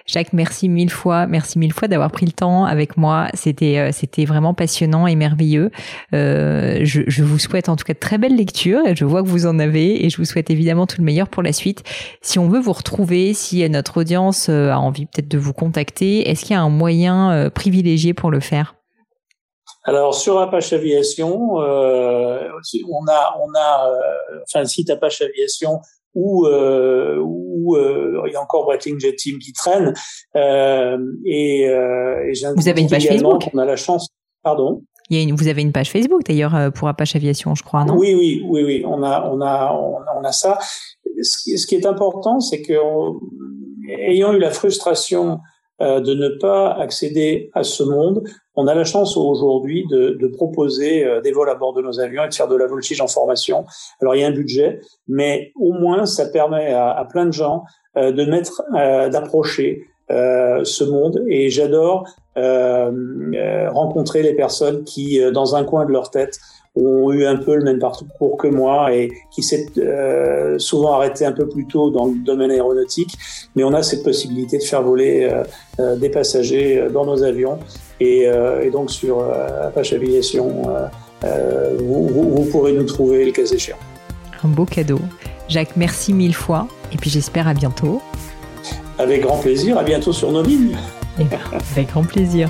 Jacques, merci mille fois, merci mille fois d'avoir pris le temps avec moi. C'était euh, c'était vraiment passionnant et merveilleux. Euh, je, vous souhaite en tout cas de très belles lectures. Je vois que vous en avez et je vous souhaite évidemment tout le meilleur pour la suite. Si on veut vous retrouver, si notre audience euh, a envie peut-être de vous contacter, est-ce qu'il y a un moyen euh, privilégié pour le faire? Alors sur Apache Aviation, euh, on a, on a, enfin le site Apache Aviation où, euh, où euh, il y a encore Breitling Jet Team qui traîne. Euh, et, et vous avez une page Facebook? On a la chance. Pardon? Il y a une, vous avez une page Facebook d'ailleurs pour Apache Aviation, je crois, non? Oui, oui, oui, oui. On a, on a, on a, ça. Ce qui est important, c'est que ayant eu la frustration euh, de ne pas accéder à ce monde. On a la chance aujourd'hui de, de, proposer euh, des vols à bord de nos avions et de faire de la voltige en formation. Alors il y a un budget, mais au moins ça permet à, plein de gens euh, de mettre, d'approcher ce monde. Et j'adore rencontrer les personnes qui, dans un coin de leur tête, ont eu un peu le même parcours que moi et qui s'est euh, souvent arrêté un peu plus tôt dans le domaine aéronautique. Mais on a cette possibilité de faire voler euh, euh des passagers euh, dans nos avions. Et, euh, et donc sur Apache Aviation, vous, vous, vous, pourrez nous trouver le cas échéant. Un beau cadeau. Jacques, merci mille fois. Et puis j'espère à bientôt. Avec grand plaisir. À bientôt sur nos lignes. Avec grand plaisir.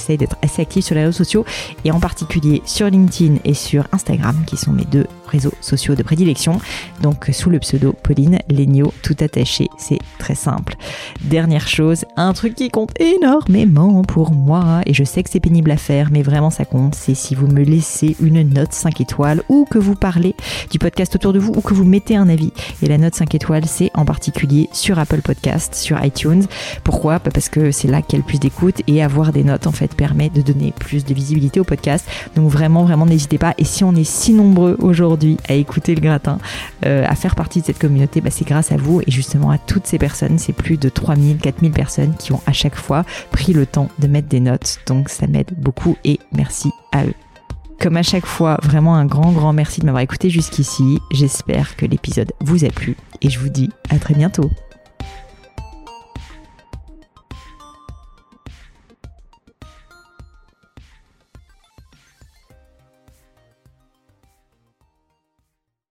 j'essaye d'être assez active sur les réseaux sociaux et en particulier sur LinkedIn et sur Instagram qui sont mes deux réseaux sociaux de prédilection. Donc sous le pseudo Pauline Legno, tout attaché, c'est très simple. Dernière chose, un truc qui compte énormément pour moi et je sais que c'est pénible à faire mais vraiment ça compte, c'est si vous me laissez une note 5 étoiles ou que vous parlez du podcast autour de vous ou que vous mettez un avis. Et la note 5 étoiles, c'est en particulier sur Apple Podcast, sur iTunes. Pourquoi? Bah, Parce que c'est là qu'il y a plus d'écoute et avoir des notes en fait permet de donner plus de visibilité au podcast. Donc vraiment, vraiment, n'hésitez pas. Et si on est si nombreux à écouter le gratin, euh, à faire partie de cette communauté, bah, c'est grâce à vous et justement à toutes ces personnes. C'est plus de 3000, 4000 personnes qui ont à chaque fois pris le temps de mettre des notes. Donc ça m'aide beaucoup et merci à eux. Comme à chaque fois, vraiment un grand, grand merci de m'avoir écouté jusqu'ici. J'espère que l'épisode vous a plu et je vous dis à très bientôt.